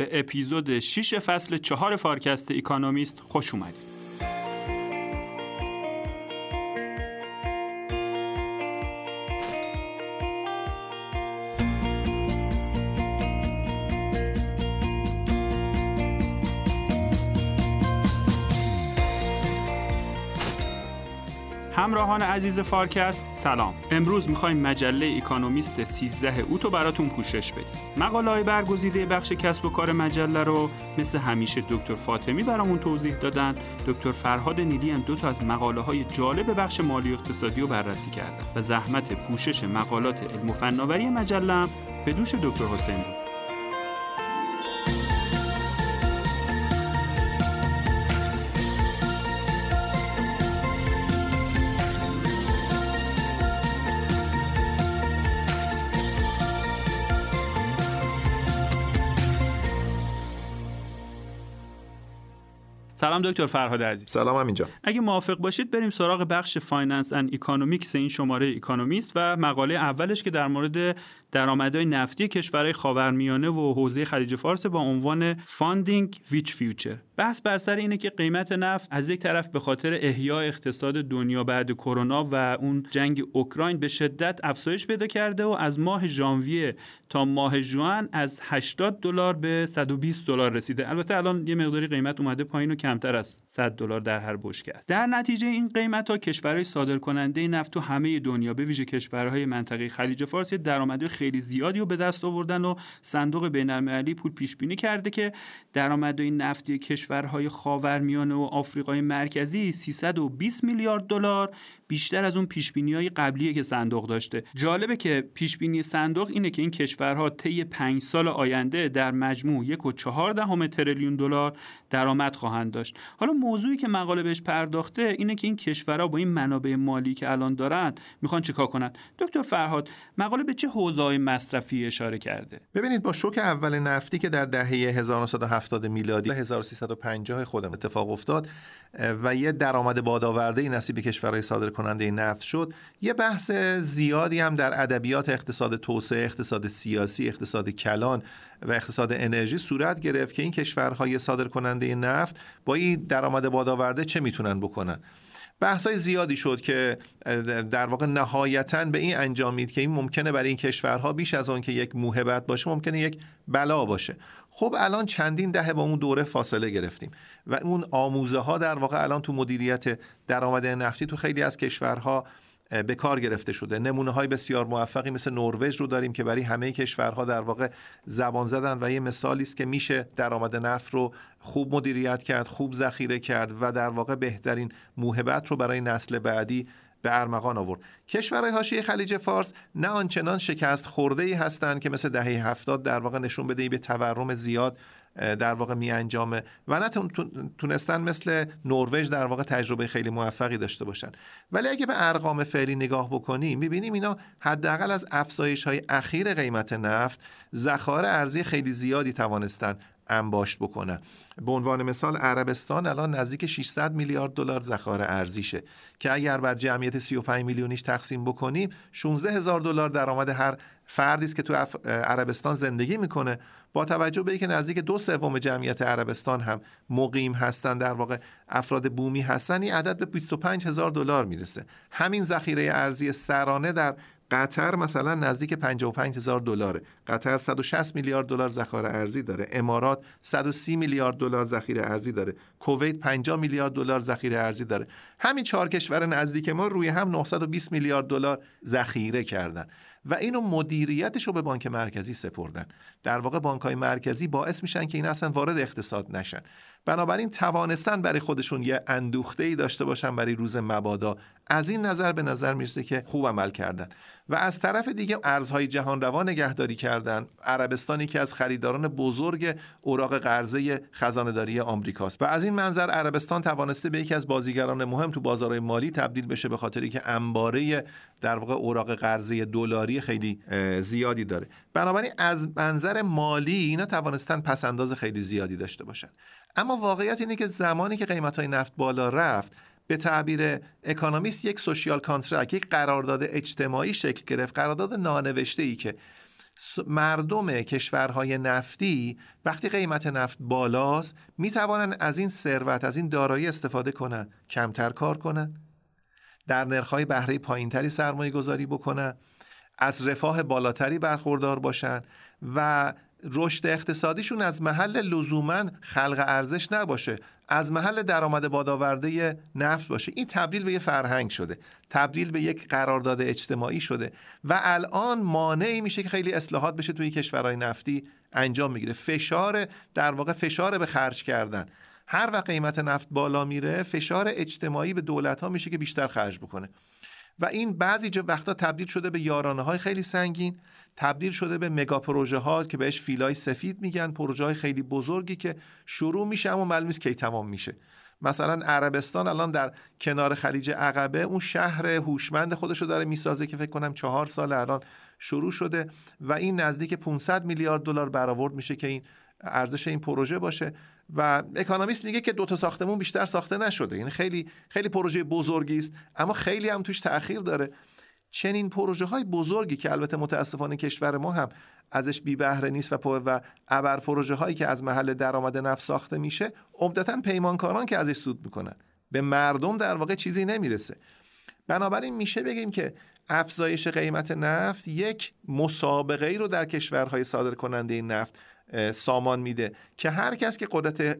به اپیزود 6 فصل 4 فارکست اکانومیست خوش اومدید. عزیز فارکست سلام. امروز می‌خوایم مجله اکانومیست 13 اوت رو براتون پوشش بدیم. مقاله برگزیده بخش کسب و کار مجله رو مثل همیشه دکتر فاطمی برامون توضیح دادن. دکتر فرهاد نیلی هم دو تا از مقاله های جالب بخش مالی و اقتصادی رو بررسی کردن. و زحمت پوشش مقالات علم و فناوری مجله به دوش دکتر حسین بود. سلام دکتر فرهاد عزیز. سلام همینجا اگه موافق باشید بریم سراغ بخش finance and economics این شماره اکونومیست و مقاله اولش که در مورد درآمدهای نفتی کشورهای خاورمیانه و حوزه خلیج فارس با عنوان funding which future بحث بر سر اینه که قیمت نفت از یک طرف به خاطر احیای اقتصاد دنیا بعد کرونا و اون جنگ اوکراین به شدت افزایش پیدا کرده و از ماه ژانویه تا ماه ژوئن از 80 دلار به 120 دلار رسیده. البته الان یه مقداری قیمت اومده پایین و کمتر از 100 دلار در هر بشکه است. در نتیجه این قیمت ها کشورهای صادرکننده نفت تو همه دنیا به ویژه کشورهای منطقه خلیج فارس درآمدی خیلی زیادی رو به دست آوردن و صندوق بین‌المللی پول پیش بینی کرده که درآمدهای نفتی کشورهای خاورمیانه و آفریقای مرکزی 320 میلیارد دلار بیشتر از اون پیش های قبلیه که صندوق داشته. جالبه که پیش بینی صندوق اینه که این کشورها طی 5 سال آینده در مجموع یک و چهار دهم تریلیون دلار درآمد خواهند داشت. حالا موضوعی که مقاله بهش پرداخته اینه که این کشورها با این منابع مالی که الان دارن می‌خوان چیکار کنن؟ دکتر فرهاد مقاله به چه حوزه‌های مصرفی اشاره کرده؟ ببینید با شوک اول نفتی که در دهه 1970 میلادی 1350 خودم اتفاق افتاد و یه درآمد بادآورده نصیب کشورهای صادر کننده نفت شد یه بحث زیادی هم در ادبیات اقتصاد توسعه اقتصاد سیاسی اقتصاد کلان و اقتصاد انرژی صورت گرفت که این کشورهای صادر کننده نفت با این درآمد بادآورده چه می‌تونن بکنن. بحث های زیادی شد که در واقع نهایتا به این انجامید که این ممکنه برای این کشورها بیش از آن که یک موهبت باشه ممکنه یک بلا باشه. خب الان چندین دهه با اون دوره فاصله گرفتیم و اون آموزه ها در واقع الان تو مدیریت درآمد نفتی تو خیلی از کشورها به کار گرفته شده. نمونه های بسیار موفقی مثل نروژ رو داریم که برای همه کشورها در واقع زبان زدن و یه مثالی است که میشه درآمد نفت رو خوب مدیریت کرد خوب ذخیره کرد و در واقع بهترین موهبت رو برای نسل بعدی به ارمغان آورد. کشورهای حاشیه خلیج فارس نه آنچنان شکست خورده ای هستند که مثل دهه هفتاد در واقع نشون بده به تورم زیاد در واقع می انجامه و نه تونستن مثل نروژ در واقع تجربه خیلی موفقی داشته باشن. ولی اگه به ارقام فعلی نگاه بکنیم می‌بینیم اینا حداقل از افزایش های اخیر قیمت نفت ذخایر ارزی خیلی زیادی توانستن انباشت بکنه به عنوان مثال عربستان الان نزدیک 600 میلیارد دلار ذخایر ارزیشه که اگر بر جمعیت 35 میلیونیش تقسیم بکنیم 16 هزار دلار درآمد هر فردی است که تو عربستان زندگی می‌کنه. با توجه به اینکه نزدیک دو سوم جمعیت عربستان هم مقیم هستن در واقع افراد بومی هستن این عدد به 25 هزار دلار می‌رسه. همین ذخیره ارزی سرانه در قطر مثلا نزدیک 55 هزار دلاره. قطر 160 میلیارد دلار ذخایر ارزی داره. امارات 130 میلیارد دلار ذخیره ارزی داره. کویت 50 میلیارد دلار ذخیره ارزی داره. همین چهار کشور نزدیک ما روی هم 920 میلیارد دلار ذخیره کردن. و اینو مدیریتش رو به بانک مرکزی سپردن. در واقع بانک های مرکزی باعث میشن که این اصلا وارد اقتصاد نشن. بنابراین توانستن برای خودشون یه اندوخته ای داشته باشن برای روز مبادا. از این نظر به نظر می‌رسه که خوب عمل کردن. و از طرف دیگه ارزهای جهان روا نگهداری کردن. عربستانی که از خریداران بزرگ اوراق قرضه خزانهداری آمریکاست. و از این منظر عربستان توانسته به یکی از بازیگران مهم تو بازارهای مالی تبدیل بشه به خاطری که انباره در واقع اوراق قرضه دلاری خیلی زیادی داره. بنابراین از منظر مالی اینا توانستن پسنداز خیلی زیادی داشته باشن. اما واقعیت اینه که زمانی که قیمت های نفت بالا رفت به تعبیر اکانومیست یک social contract یک قرارداد اجتماعی شکل گرفت قرارداد نانوشته ای که مردم کشورهای نفتی وقتی قیمت نفت بالاست می‌توانند از این ثروت از این دارایی استفاده کنند کمتر کار کنند در نرخهای بهره پایینتری سرمایه گذاری بکنن از رفاه بالاتری برخوردار باشن و رشد اقتصادیشون از محل لزوما خلق ارزش نباشه از محل درآمد بادآورده نفت باشه. این تبدیل به یه فرهنگ شده تبدیل به یک قرارداد اجتماعی شده و الان مانعی میشه که خیلی اصلاحات بشه توی کشورهای نفتی انجام می‌گیره فشار در واقع فشار به خرج کردن. هر وقت قیمت نفت بالا میره فشار اجتماعی به دولت ها میشه که بیشتر خرج بکنه. و این بعضی وقتا تبدیل شده به یارانه های خیلی سنگین. تبدیل شده به مگا پروژه ها که بهش فیلای سفید میگن پروژه های خیلی بزرگی که شروع میشه اما معلوم نیست کی تمام میشه. مثلا عربستان الان در کنار خلیج عقبه اون شهر هوشمند خودشو داره می‌سازه که فکر کنم چهار سال الان شروع شده و این نزدیک 500 میلیارد دلار برآورد میشه که این ارزش این پروژه باشه و اکانومیست میگه که دو تا ساختمون بیشتر ساخته نشده. یعنی خیلی خیلی پروژه بزرگی است اما خیلی هم توش تاخیر داره. چنین پروژه های بزرگی که البته متاسفانه کشور ما هم ازش بی بهره نیست و و ابر پروژه هایی که از محل درآمد نفت ساخته میشه عمدتا پیمانکاران که ازش سود می‌کنن. به مردم در واقع چیزی نمی‌رسه. بنابراین میشه بگیم که افزایش قیمت نفت یک مسابقه ای رو در کشورهای صادر کننده نفت سامان میده که هر کس که قدرت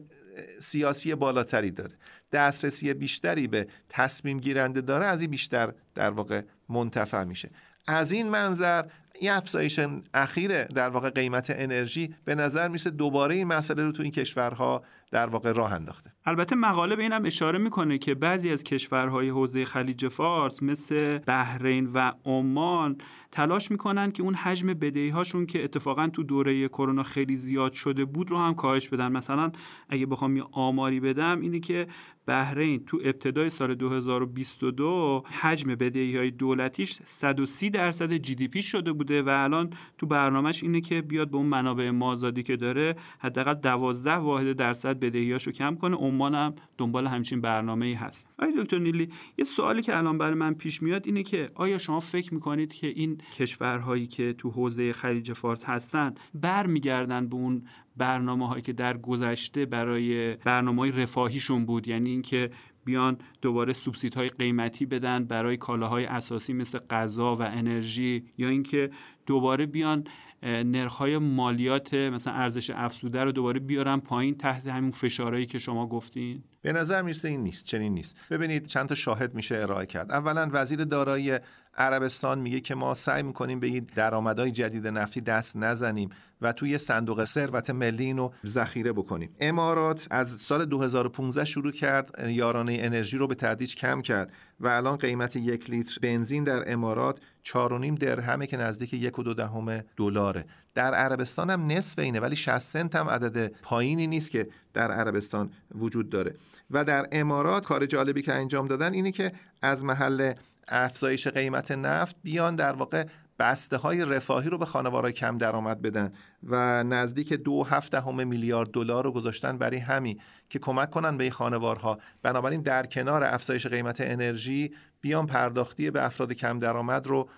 سیاسی بالاتری داره. دسترسی بیشتری به تصمیم گیرنده داره از این بیشتر در واقع منتفع میشه. از این منظر این افزایش اخیر در واقع قیمت انرژی به نظر میسه دوباره این مسئله رو تو این کشورها در واقع راه انداخته. البته مقاله به اینم اشاره می‌کنه که بعضی از کشورهای حوزه خلیج فارس مثل بحرین و عمان تلاش می‌کنن که اون حجم بدهی هاشون که اتفاقا تو دوره کرونا خیلی زیاد شده بود رو هم کاهش بدن. مثلا اگه بخوام یه آماری بدم اینه که بحرین تو ابتدای سال 2022 حجم بدهی های دولتیش 130 درصد جی دی پی شده بوده و الان تو برنامهش اینه که بیاد به اون منابع مازادی که داره حداقل 12 واحد درصد بدهیاشو کم کنه هم دنبال همچین برنامه ای هست. آیا دکتر نیلی یه سوالی که الان برای من پیش میاد اینه که آیا شما فکر می‌کنید که این کشورهایی که تو حوزه خلیج فارس هستن برمیگردن به اون برنامه هایی که در گذشته برای برنامه های رفاهیشون بود؟ یعنی اینکه بیان دوباره سوبسید های قیمتی بدن برای کالاهای اساسی مثل غذا و انرژی یا اینکه دوباره بیان نرخ‌های مالیات مثلا ارزش افزوده رو دوباره بیارن پایین تحت همین فشارهایی که شما گفتین؟ به نظر می‌رسه این نیست چنین نیست. ببینید چند تا شاهد میشه ارائه کرد. اولا وزیر دارایی عربستان میگه که ما سعی می‌کنیم به این درآمدهای جدید نفتی دست نزنیم. و توی صندوق ثروت ملی اینو ذخیره بکنیم. امارات از سال 2015 شروع کرد یارانه انرژی رو به تدریج کم کرد و الان قیمت یک لیتر بنزین در امارات 4.5 درهمه که نزدیک یک و دو دهم دلاره. در عربستان هم نصف اینه ولی 60 سنت هم عدد پایینی نیست که در عربستان وجود داره. و در امارات کار جالبی که انجام دادن اینه که از محل افزایش قیمت نفت بیان در واقع بسته های رفاهی رو به خانوارهای کم درآمد بدن و نزدیک دو هفته همه میلیارد دلار رو گذاشتن برای همین که کمک کنن به این خانوارها. بنابراین در کنار افزایش قیمت انرژی بیان پرداختی به افراد کم درآمد رو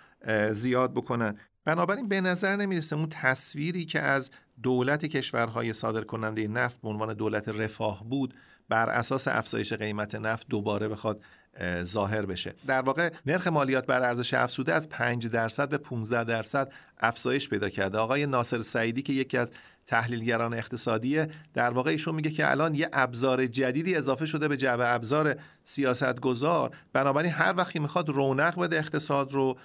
زیاد بکنن. بنابراین به نظر نمی‌رسه اون تصویری که از دولت کشورهای صادر کننده نفت به عنوان دولت رفاه بود بر اساس افزایش قیمت نفت دوباره بخواد ظاهر بشه. در واقع نرخ مالیات بر ارزش افزوده از 5 درصد به 15 درصد افزایش پیدا کرده. آقای ناصر سعیدی که یکی از تحلیلگران اقتصادی در واقع ایشون میگه که الان یه ابزار جدیدی اضافه شده به جعبه ابزار سیاستگزار. بنابراین هر وقتی می‌خواد رونق بده اقتصاد رو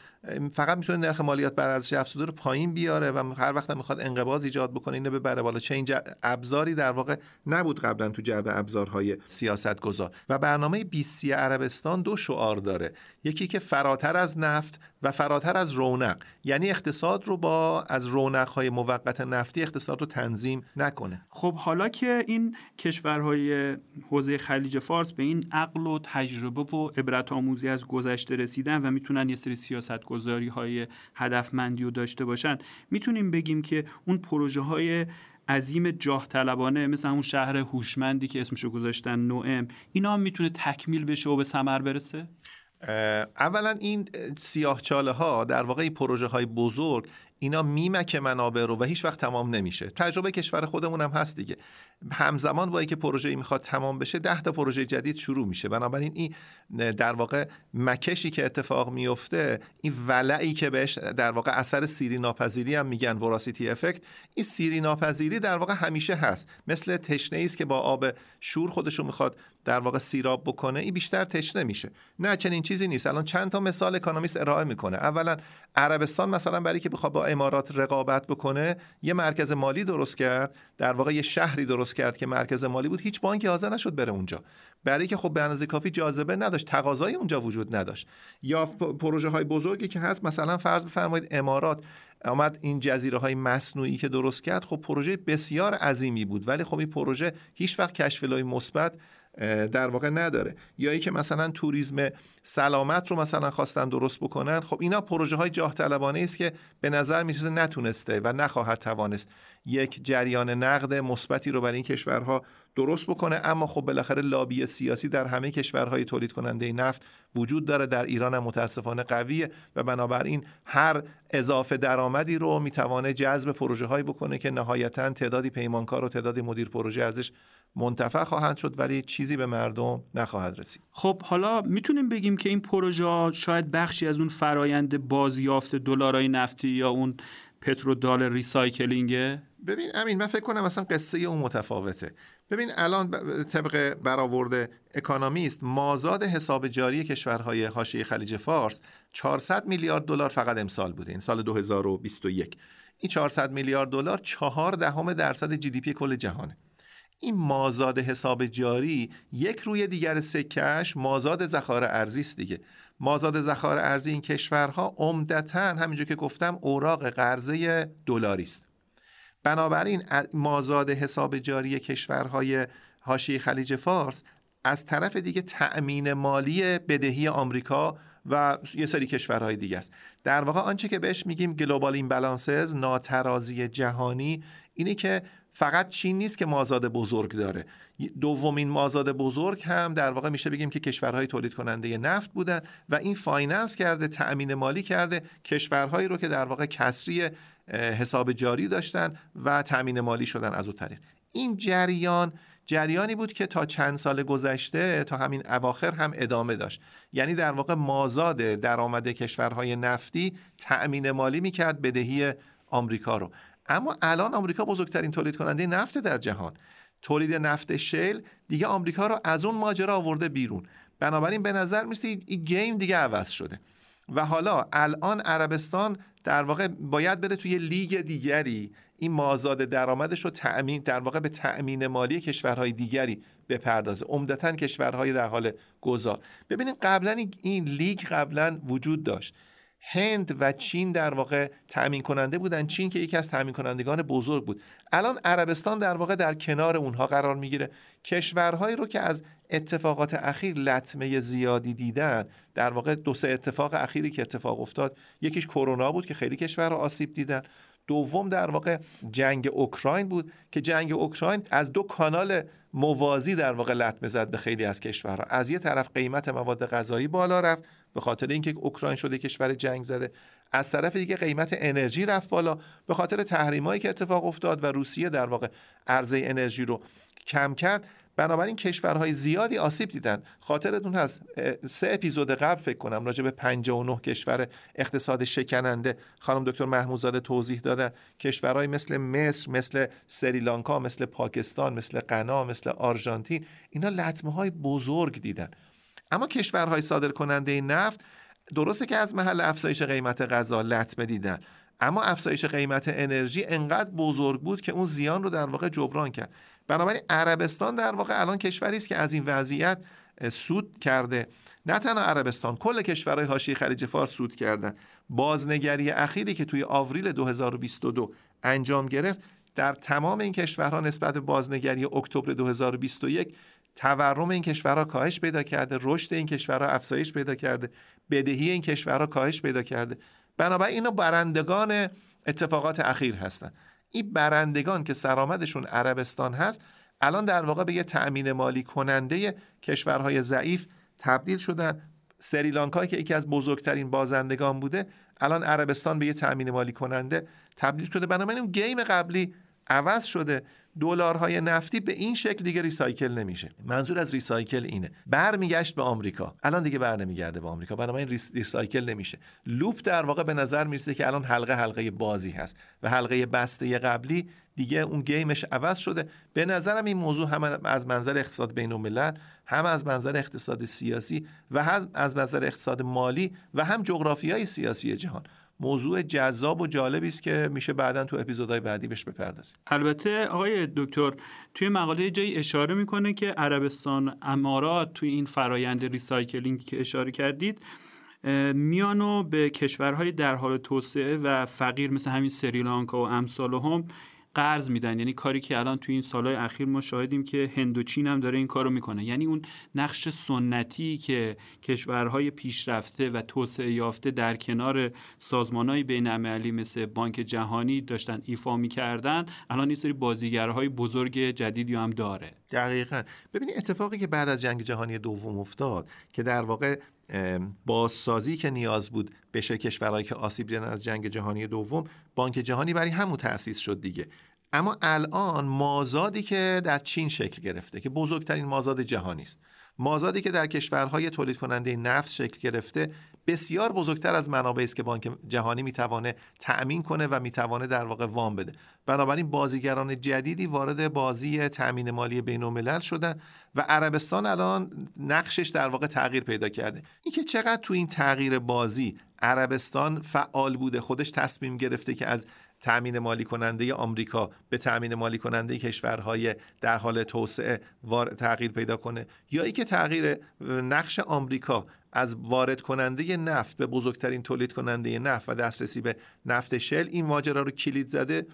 فقط می‌تونه نرخ مالیات بر ارزش افزوده رو پایین بیاره و هر وقت می‌خواد انقباض ایجاد بکنه اینو ببره بالا. چه ابزاری در واقع نبود قبلا تو جعبه ابزارهای سیاستگزار. و برنامه 20 عربستان دو شعار داره. یکی که فراتر از نفت و فراتر از رونق. یعنی اقتصاد رو با از رونق های موقت نفتی اقتصاد رو تنظیم نکنه. خب حالا که این کشورهای حوزه خلیج فارس به این عقل و تجربه و عبرت آموزی از گذشته رسیدن و می‌تونن یه سری سیاست گذاری های هدفمندی رو داشته باشن. می‌تونیم بگیم که اون پروژه های عظیم جاه طلبانه مثل همون شهر هوشمندی که اسمشو گذاشتن نوئم اینا هم می‌تونه تکمیل بشه و به ثمر برسه؟ اولا این سیاهچاله ها در واقع پروژه های بزرگ اینا میمک منابع رو و هیچ وقت تمام نمیشه. تجربه کشور خودمون هم هست دیگه. همزمان با اینکه پروژه می‌خواد تمام بشه ده تا پروژه جدید شروع میشه. بنابراین این در واقع مکشی که اتفاق میفته این ولعی که بهش در واقع اثر سیری ناپذیری هم میگن وراسیتی افکت این سیری ناپذیری در واقع همیشه هست. مثل تشنه است که با آب شور خودشو می‌خواد در واقع سیراب بکنه این بیشتر تشنه میشه. نه چنین چیزی نیست. الان چند تا مثال اکونومیست ارائه می‌کنه. اولا عربستان مثلا برای که بخواد با امارات رقابت بکنه یه مرکز مالی درست کرد. در واقع یه شهری درست کرد که مرکز مالی بود. هیچ بانکی حاضر نشد بره اونجا. برای که خب به اندازه کافی جاذبه نداشت. تقاضای اونجا وجود نداشت. یا پروژه های بزرگی که هست مثلا فرض بفرمایید امارات آمد این جزیره های مصنوعی که درست کرد. خب پروژه بسیار عظیمی بود. ولی خب این پروژه هیچ وقت کشف مثبت در واقع نداره. یا ای که مثلا توریسم سلامت رو مثلا خواستن درست بکنن خب اینا پروژه های جاه طلبانه است که به نظر می‌رسه نتونسته و نخواهد توانست یک جریان نقد مثبتی رو برای این کشورها درست بکنه اما خب بالاخره لابی سیاسی در همه کشورهای تولید کننده نفت وجود داره در ایران هم متاسفانه قویه و بنابراین هر اضافه درآمدی رو می‌توانه جذب پروژه هایی بکنه که نهایتا تعدادی پیمانکار و تعدادی مدیر پروژه ازش منتفع خواهند شد ولی چیزی به مردم نخواهد رسید. خب حالا می‌تونیم بگیم که این پروژه شاید بخشی از اون فرایند بازیافت دلارای نفتی یا اون پترو ریسایکلینگه؟ ببین امین من فکر کنم مثلا قصه اون متفاوته. ببین الان طبق برآورد اکانومیست مازاد حساب جاری کشورهای حاشیه خلیج فارس 400 میلیارد دلار فقط امسال بوده این سال 2021 این 400 میلیارد دلار چهار دهم درصد GDP کل جهانه. این مازاد حساب جاری یک روی دیگر سکه‌ش مازاد ذخایر ارزی است دیگه. مازاد ذخایر ارزی این کشورها عمدتا همینجور که گفتم اوراق قرضه دلاری است. بنابراین مازاد حساب جاری کشورهای حاشیه خلیج فارس از طرف دیگه تأمین مالی بدهی آمریکا و یه سری کشورهای دیگه است. در واقع آنچه که بهش میگیم global imbalances ناترازی جهانی اینه که فقط چین نیست که مازاد بزرگ داره. دومین مازاد بزرگ هم در واقع میشه بگیم که کشورهای تولید کننده نفت بودن و این finance کرده تأمین مالی کرده کشورهایی رو که در واقع کسری حساب جاری داشتن و تأمین مالی شدن از او طریق. این جریان جریانی بود که تا چند سال گذشته تا همین اواخر هم ادامه داشت. یعنی در واقع مازاد درآمد کشورهای نفتی تأمین مالی می‌کرد بدهی آمریکا رو. اما الان آمریکا بزرگترین تولید کننده نفت در جهان. تولید نفت شل دیگه آمریکا رو از اون ماجرا آورده بیرون. بنابراین به نظر می‌رسه این گیم دیگه عوض شده. و حالا الان عربستان در واقع باید بره توی لیگ دیگری. این مازاد درآمدش رو تأمین در واقع به تأمین مالی کشورهای دیگری بپردازه. عمدتا کشورهای در حال گذار. ببینید قبلا این لیگ قبلا وجود داشت. هند و چین در واقع تأمین کننده بودن. چین که یکی از تأمین کنندگان بزرگ بود. الان عربستان در واقع در کنار اونها قرار می‌گیره. کشورهایی رو که از اتفاقات اخیر لطمه زیادی دیدن در واقع دو سه اتفاق اخیری که اتفاق افتاد یکیش کرونا بود که خیلی کشور آسیب دیدن. دوم در واقع جنگ اوکراین بود که جنگ اوکراین از دو کانال موازی در واقع لطمه زد به خیلی از کشورها. از یه طرف قیمت مواد غذایی بالا رفت به خاطر اینکه اوکراین شده کشور جنگ زده. از طرف دیگه قیمت انرژی رفت بالا به خاطر تحریمایی که اتفاق افتاد و روسیه در واقع عرضه انرژی رو کم کرد. بنابراین کشورهای زیادی آسیب دیدن. خاطرتون هست سه اپیزود قبل فکر کنم راجع به 59 کشور اقتصاد شکننده خانم دکتر محمودزاده توضیح دادن کشورهای مثل مصر مثل سریلانکا مثل پاکستان مثل غنا مثل آرژانتین اینا لطمه های بزرگ دیدن. اما کشورهای صادر کننده نفت درسته که از محل افزایش قیمت غذا لطمه دیدن اما افزایش قیمت انرژی انقدر بزرگ بود که اون زیان رو در واقع جبران کرد. بنابراین عربستان در واقع الان کشوری است که از این وضعیت سود کرده. نه تنها عربستان کل کشورهای حاشیه خلیج فارس سود کردن. بازنگری اخیری که توی آوریل 2022 انجام گرفت در تمام این کشورها نسبت به بازنگری اکتبر 2021 تورم این کشورها کاهش پیدا کرده رشد این کشورها افزایش پیدا کرده بدهی این کشورها کاهش پیدا کرده. بنابراین اینا برندگان اتفاقات اخیر هستند این برندگان که سرآمدشون عربستان هست الان در واقع به یه تأمین مالی کننده کشورهای ضعیف تبدیل شدن. سریلانکا که یکی از بزرگترین بازندگان بوده الان عربستان به یه تامین مالی کننده تبدیل شده. بنابراین اون game قبلی عوض شده. دلارهای نفتی به این شکل دیگه recycle نمیشه. منظور از recycle اینه. برمیگشت به آمریکا. الان دیگه بر نمیگرده به آمریکا. بنابراین re، recycle نمیشه. loop در واقع به نظر می‌رسه که الان حلقه حلقه بازی هست و حلقه بسته قبلی دیگه اون game ش عوض شده. به نظرم این موضوع هم از منظر اقتصاد بین الملل هم از منظر اقتصاد سیاسی و هم از منظر اقتصاد مالی و هم جغرافیای سیاسی جهان. موضوع جذاب و جالبی است که میشه بعدا تو اپیزودهای بعدی بهش بپردازیم. البته آقای دکتر توی مقاله جایی اشاره می‌کنه که عربستان امارات توی این فرایند recycling که اشاره کردید میانو به کشورهای در حال توسعه و فقیر مثل همین سریلانکا و امثال هم قرض میدن. یعنی کاری که الان تو این سالهای اخیر ما شاهدیم که هند و چین هم داره این کارو می‌کنه. یعنی اون نقش سنتی که کشورهای پیشرفته و توسعه یافته در کنار سازمانهای بین‌المللی مثل بانک جهانی داشتن ایفا می‌کردن الان این سری بازیگرهای بزرگ جدیدی هم داره. دقیقا. ببینید اتفاقی که بعد از جنگ جهانی دوم افتاد که در واقع بازسازی که نیاز بود بشه کشورهایی که آسیب دیدن از جنگ جهانی دوم بانک جهانی برای همون تأسیس شد دیگه. اما الان مازادی که در چین شکل گرفته که بزرگترین مازاد جهانی است. مازادی که در کشورهای تولید کننده نفت شکل گرفته بسیار بزرگتر از منابعی است که بانک جهانی می‌توانه تأمین کنه و می‌توانه در واقع وام بده. بنابراین بازیگران جدیدی وارد بازی تأمین مالی بین الملل شدن و عربستان الان نقشش در واقع تغییر پیدا کرده. اینکه چقدر تو این تغییر بازی عربستان فعال بوده خودش تصمیم گرفته که از تأمین مالی کننده آمریکا به تأمین مالی کننده کشورهای در حال توسعه تغییر پیدا کنه یا اینکه تغییر نقش آمریکا از وارد کننده نفت به بزرگترین تولید کننده نفت و دسترسی به نفت شل این ماجرا رو کلید زده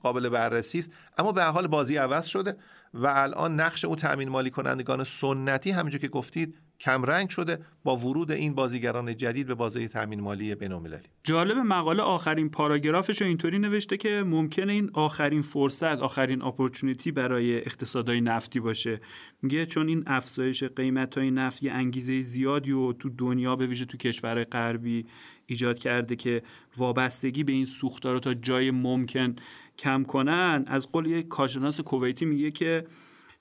قابل بررسی است. اما به حال بازی عوض شده و الان نقش او تامین مالی کنندگان سنتی همینجور که گفتید کمرنگ شده با ورود این بازیگران جدید به بازی تامین مالی بین‌المللی. جالب مقاله آخرین پاراگرافش رو اینطوری نوشته که ممکنه این آخرین فرصت آخرین اپورتونیتی برای اقتصادهای نفتی باشه. میگه چون این افزایش قیمت های نفت یه انگیزه زیادی و تو دنیا به ویژه تو کشور غربی ایجاد کرده که وابستگی به این سوختا رو تا جای ممکن کم کنن از قول یک کارشناس کویتی میگه که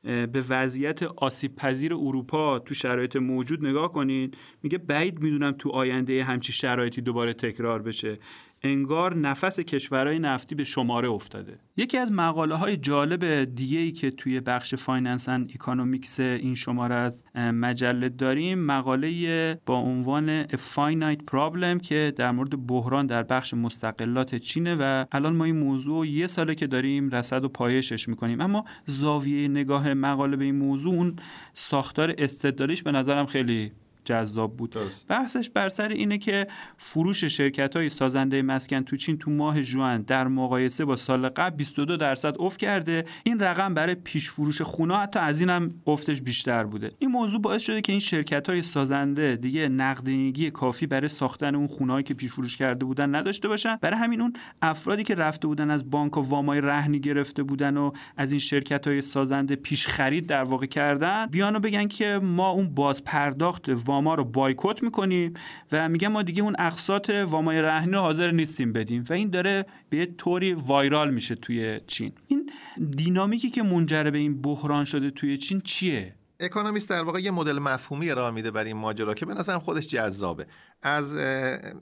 به وضعیت آسیب پذیر اروپا تو شرایط موجود نگاه کنید میگه بعید می‌دونم تو آینده همچین شرایطی دوباره تکرار بشه. انگار نفس کشورهای نفتی به شماره افتاده. یکی از مقاله های جالب دیگه ای که توی بخش finance and economics این شماره از مجله داریم مقاله با عنوان A Finite Problem که در مورد بحران در بخش مستغلات چینه و الان ما این موضوع یه ساله که داریم رصد و پایشش می‌کنیم. اما زاویه نگاه مقاله به این موضوع اون ساختار استدلالیش به نظرم خیلی جذاب بود. درست. بحثش بر سر اینه که فروش شرکت های سازنده مسکن تو چین تو ماه جوان در مقایسه با سال قبل 22 درصد افت کرده. این رقم برای پیش فروش خونه حتی از اینم افتش بیشتر بوده. این موضوع باعث شده که این شرکت های سازنده دیگه نقدینگی کافی برای ساختن اون خونه که پیش فروش کرده بودن نداشته باشن. برای همین اون افرادی که رفته بودن از بانک و وامای رهنی گرفته بودن و از این شرکت های سازنده پیش خرید در واقع کردن بیانو بگن که ما اون باز پرداخت واما رو بایکوت می‌کنیم و میگن ما دیگه اون اقساط وامای رهنی رو حاضر نیستیم بدیم و این داره به یه طوری وایرال میشه توی چین. این دینامیکی که منجر به این بحران شده توی چین چیه؟ اکونومیست در واقع یه مدل مفهومی ارائه میده برای این ماجرا که به نظرم خودش جذابه. از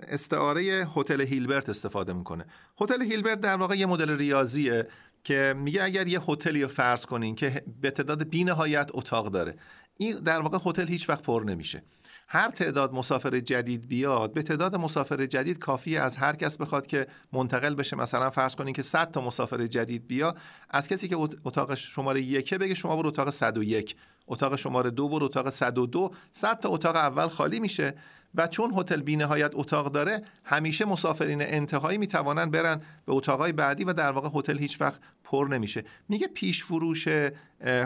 استعاره هتل هیلبرت استفاده می‌کنه. هتل هیلبرت در واقع یه مدل ریاضیه که میگه اگر یه هتلی رو فرض کنین که به تعداد بینهایت اتاق داره این در واقع هتل هیچ وقت پر نمیشه. هر تعداد مسافر جدید بیاد به تعداد مسافر جدید کافی از هر کس بخواد که منتقل بشه. مثلا فرض کنین که 100 تا مسافر جدید بیا از کسی که اتاق شماره یکه بگه شما برو اتاق 101 اتاق شماره دو برو اتاق 102 100 تا اتاق اول خالی میشه. و چون هتل بی نهایت اتاق داره همیشه مسافرین انتهایی می‌توانن برن به اتاقای بعدی و در واقع هتل هیچ وقت پر نمیشه. میگه پیش فروش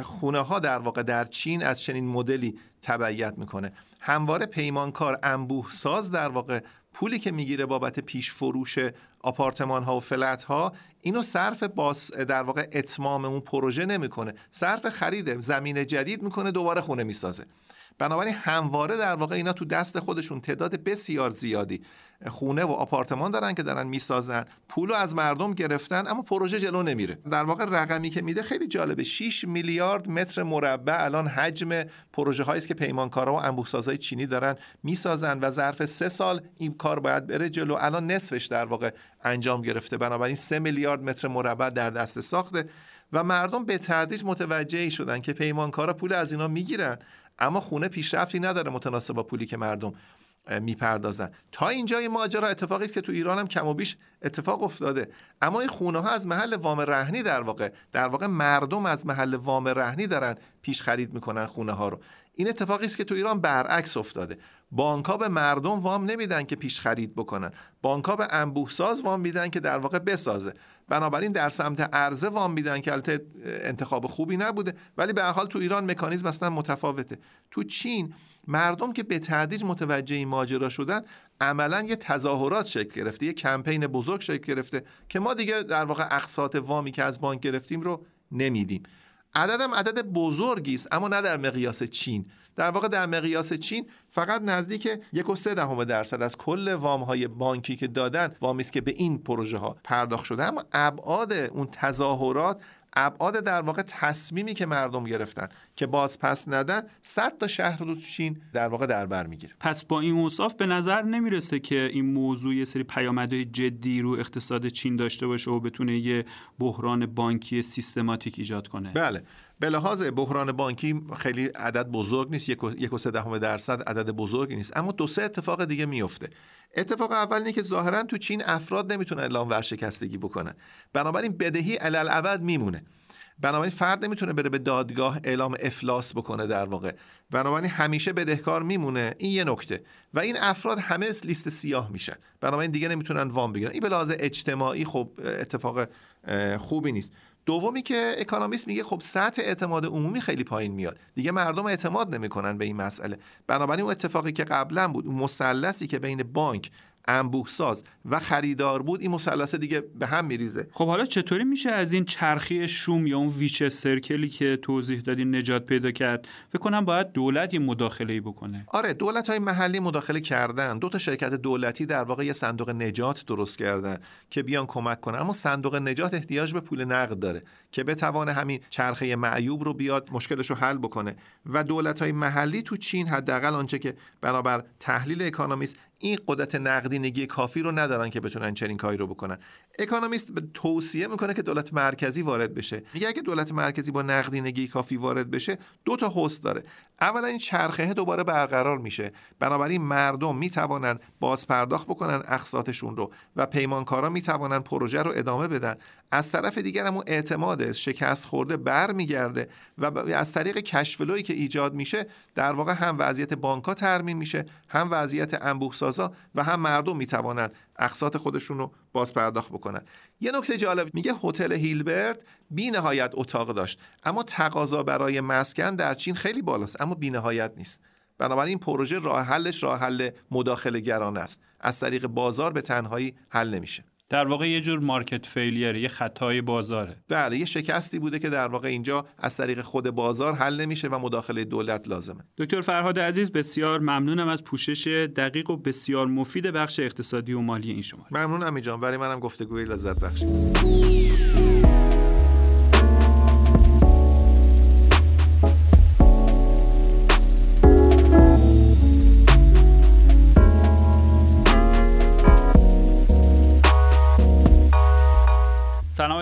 خونه ها در واقع در چین از چنین مدلی تبعیت می‌کنه. همواره پیمانکار انبوه ساز در واقع پولی که می‌گیره بابت پیش فروش آپارتمان ها و فلت ها اینو صرف باس در واقع اتمام اون پروژه نمی‌کنه. صرف خرید زمین جدید می‌کنه دوباره خونه می‌سازه. بنابراین همواره در واقع اینا تو دست خودشون تعداد بسیار زیادی خونه و آپارتمان دارن که دارن می‌سازن. پولو از مردم گرفتن اما پروژه جلو نمیره. در واقع رقمی که میده خیلی جالبه 6 میلیارد متر مربع الان حجم پروژه هایی که پیمانکارا و انبوهسازهای چینی دارن می‌سازن و ظرف سه سال این کار باید بره جلو. الان نصفش در واقع انجام گرفته. بنابراین 3 میلیارد متر مربع در دست ساخته و مردم به تدریج متوجه شدن که پیمانکارا پول از اینا می‌گیرن. اما خونه پیشرفتی نداره متناسب با پولی که مردم می‌پردازن. تا اینجای ماجرا اتفاقی که تو ایران هم کم و بیش اتفاق افتاده. اما این خونه ها از محل وام رهنی در واقع در واقع مردم از محل وام رهنی دارن پیش خرید می‌کنن خونه ها رو. این اتفاقی است که تو ایران برعکس افتاده. بانک به مردم وام نمیدن که پیش خرید بکنن. بانک به انبوه ساز وام میدن که در واقع بسازه. بنابراین در سمت عرضه وام میدن که البته انتخاب خوبی نبوده ولی به حال تو ایران مکانیزم اصلا متفاوته. تو چین مردم که به تدریج متوجه این ماجرا شدن عملا یه تظاهرات شکل گرفته یه کمپین بزرگ شکل گرفته که ما دیگه در واقع اقساط وامی که از بانک گرفتیم رو نمیدیم. عددم عدد بزرگی است اما نه در مقیاس چین. در واقع در مقیاس چین فقط نزدیک یک و سه دهم درصد از کل وام های بانکی که دادن وامی است که به این پروژه ها پرداخت شده. اما ابعاد اون تظاهرات ابعاد در واقع تصمیمی که مردم گرفتن که باز پس ندن صد تا شهر رو چین در واقع در بر می‌گیره. پس با این اوصاف به نظر نمی‌رسه که این موضوع یه سری پیامدهای جدی رو اقتصاد چین داشته باشه و بتونه یه بحران بانکی سیستماتیک ایجاد کنه. بله. به لحاظ بحران بانکی خیلی عدد بزرگ نیست یک و سه دهم درصد عدد بزرگی نیست. اما دو سه اتفاق دیگه میفته اتفاق اول اینه که ظاهرا تو چین افراد نمی‌تونن اعلام ورشکستگی بکنن. بنابراین بدهی علل میمونه. بنابراین فرد نمی‌تونه بره به دادگاه اعلام افلاس بکنه در واقع. بنابراین همیشه بدهکار میمونه. این یه نکته. و این افراد همه لیست سیاه میشن. بنابراین دیگه نمی‌تونن وام بگیرن. این به لحاظ اجتماعی خب اتفاق خوبی نیست. دومی که اکانومیست میگه خب سطح اعتماد عمومی خیلی پایین میاد. دیگه مردم اعتماد نمی‌کنن به این مسئله. بنابراین اون اتفاقی که قبلا بود اون مثلثی که بین بانک انبوه ساز و خریدار بود این مثلث دیگه به هم میریزه. خب حالا چطوری میشه از این چرخی شوم یا اون ویچ سرکلی که توضیح دادین نجات پیدا کرد؟ فکر کنم باید دولت یه مداخله بکنه. آره دولت های محلی مداخله کردن. دو تا شرکت دولتی در واقع یه صندوق نجات درست کردن که بیان کمک کنن. اما صندوق نجات احتیاج به پول نقد داره که بتوانه همین چرخه معیوب رو بیاد مشکلش رو حل بکنه. و دولت های محلی تو چین حداقل آنچه که برابر تحلیل اکانومیست این قدرت نقدینگی کافی رو ندارن که بتونن چنین کاری رو بکنن. اکانومیست توصیه می‌کنه که دولت مرکزی وارد بشه. میگه اگه دولت مرکزی با نقدینگی کافی وارد بشه دو تا حسن داره. اولا این چرخه دوباره برقرار میشه. بنابراین مردم می‌توانن باز پرداخت بکنن اقساطشون رو و پیمانکارا می‌توانن پروژه رو ادامه بدن. از طرف دیگر هم اعتماد شکست خورده برمیگرده و از طریق کشفلوی که ایجاد میشه در واقع هم وضعیت بانکها ترمیم میشه هم وضعیت انبوه سازا و هم مردم می‌توانن اقساط خودشون رو باز پرداخت بکنن. یه نکته جالب میگه هتل هیلبرت بی نهایت اتاق داشت اما تقاضا برای مسکن در چین خیلی بالاست اما بی نهایت نیست. بنابراین این پروژه راه حلش راه حل مداخله گران است. از طریق بازار به تنهایی حل نمیشه. در واقع یه جور مارکت فیلیر یه خطای بازاره. بله یه شکستی بوده که در واقع اینجا از طریق خود بازار حل نمیشه و مداخله دولت لازمه. دکتر فرهاد عزیز بسیار ممنونم از پوشش دقیق و بسیار مفید بخش اقتصادی و مالی این شما ممنونم جان برای منم گفتگوی لذت بخش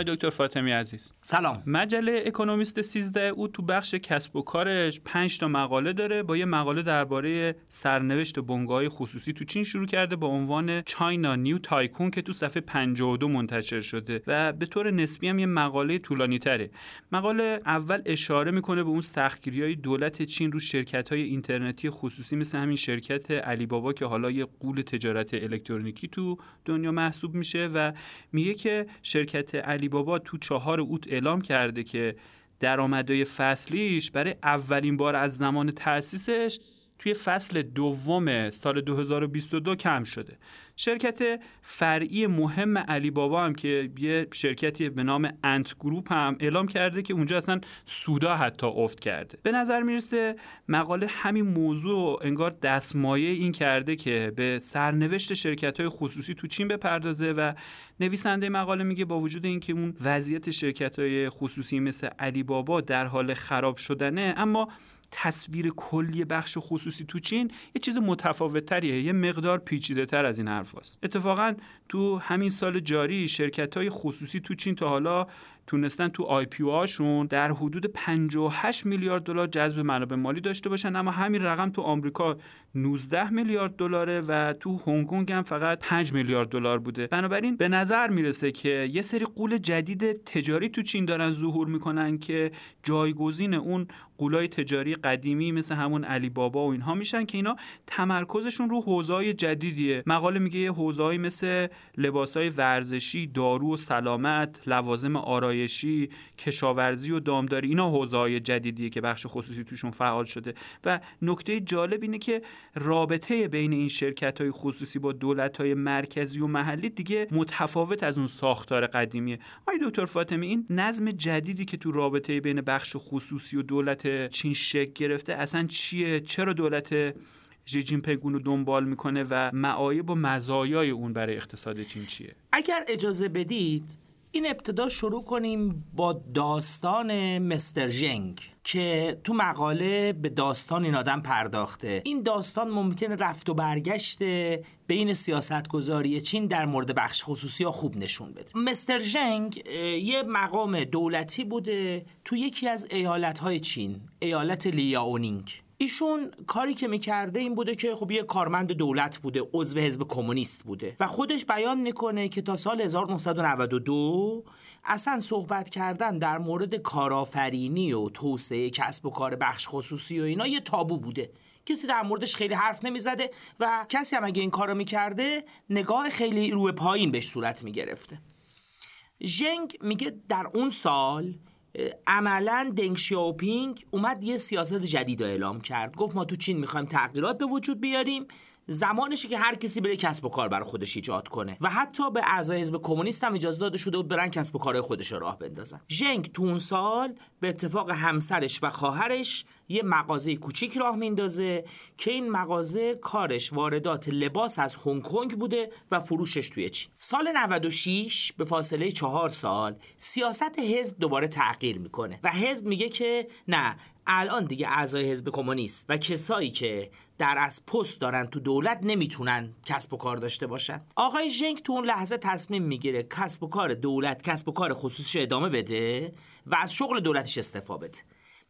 سلام دکتر فاطمی عزیز. سلام. مجله اکونومیست 13 او تو بخش کسب و کارش 5 تا مقاله داره. با یه مقاله درباره سرنوشت بنگاه خصوصی تو چین شروع کرده با عنوان چاینا نیو تایکون که تو صفحه 52 منتشر شده و به طور نسبی هم یه مقاله طولانی تره. مقاله اول اشاره می‌کنه به اون سختگیری های دولت چین رو شرکت های اینترنتی خصوصی مثل همین شرکت علی بابا که حالا یه قول تجارت الکترونیکی تو دنیا محسوب میشه و میگه که شرکت علی بابا تو چهار اوت اعلام کرده که درآمدهای فصلیش برای اولین بار از زمان تأسیسش توی فصل دوم سال 2022 کم شده. شرکت فرعی مهم علی بابا هم که یه شرکتی به نام انت گروپ هم اعلام کرده که اونجا اصلا سودا حتی افت کرده. به نظر می‌رسه مقاله همین موضوع انگار دستمایه این کرده که به سرنوشت شرکت های خصوصی تو چین بپردازه و نویسنده مقاله میگه با وجود اینکه اون وضعیت شرکت های خصوصی مثل علی بابا در حال خراب شدنه اما تصویر کلی بخش خصوصی تو چین یه چیز متفاوت تریه یه مقدار پیچیده تر از این حرف هست. اتفاقا تو همین سال جاری شرکت های خصوصی تو چین تا حالا تونستن تو آی پی هاشون در حدود 58 میلیارد دلار جذب منابع مالی داشته باشن اما همین رقم تو آمریکا 19 میلیارد دلاره و تو هنگ کنگ هم فقط 5 میلیارد دلار بوده. بنابراین به نظر می‌رسه که یه سری قول جدید تجاری تو چین دارن ظهور می‌کنن که جایگزین اون قولای تجاری قدیمی مثل همون علی بابا و اینها میشن که اینا تمرکزشون رو حوزه‌های جدیدیه. مقاله میگه حوزه‌ای مثل لباسهای ورزشی دارو و سلامت لوازم کشاورزی و دامداری اینا حوزه‌های جدیدیه که بخش خصوصی توشون فعال شده. و نکته جالب اینه که رابطه بین این شرکت های خصوصی با دولت های مرکزی و محلی دیگه متفاوت از اون ساختار قدیمیه. آی دکتر فاطمی این نظم جدیدی که تو رابطه بین بخش خصوصی و دولت چین شکل گرفته اصلا چیه؟ چرا دولت ژی جین رو دنبال می‌کنه و معایب و مزایای اون برای اقتصاد چین چیه؟ اگر اجازه بدید این ابتدا شروع کنیم با داستان مستر جنگ که تو مقاله به داستان این آدم پرداخته. این داستان ممکنه رفت و برگشت بین سیاستگذاری چین در مورد بخش خصوصی ها خوب نشون بده. مستر جنگ یه مقام دولتی بوده تو یکی از ایالت های چین ایالت لیاونینگ. ایشون کاری که می‌کرده این بوده که خب یه کارمند دولت بوده عضو حزب کمونیست بوده و خودش بیان می‌کنه که تا سال 1992 اصلا صحبت کردن در مورد کارآفرینی و توسعه کسب و کار بخش خصوصی و اینا یه تابو بوده. کسی در موردش خیلی حرف نمی‌زده و کسی هم اگه این کارو می‌کرده نگاه خیلی روی پایین بهش صورت می‌گرفته. ژنگ میگه در اون سال عملا دنگ شیاوپینگ اومد یه سیاست جدید رو اعلام کرد. گفت ما تو چین می‌خوایم تغییرات به وجود بیاریم. زمانشه که هر کسی بره کسب و کار برای خودش ایجاد کنه. و حتی به اعضای حزب کمونیست هم اجازه داده شده بود برن کسب و کارهای خودش راه بندازن. ژنگ تو اون سال به اتفاق همسرش و خواهرش یه مغازه کوچیک راه میندازه که این مغازه کارش واردات لباس از هنگ کنگ بوده و فروشش توی چین. سال 96 به فاصله چهار سال سیاست حزب دوباره تغییر می‌کنه و حزب میگه که نه الان دیگه اعضای حزب کمونیست و کسایی که در از پست دارن تو دولت نمی‌تونن کسب و کار داشته باشن. آقای ژنگ تو اون لحظه تصمیم می‌گیره کسب و کار دولت کسب و کار خصوصیش ادامه بده و از شغل دولتش استفا بده.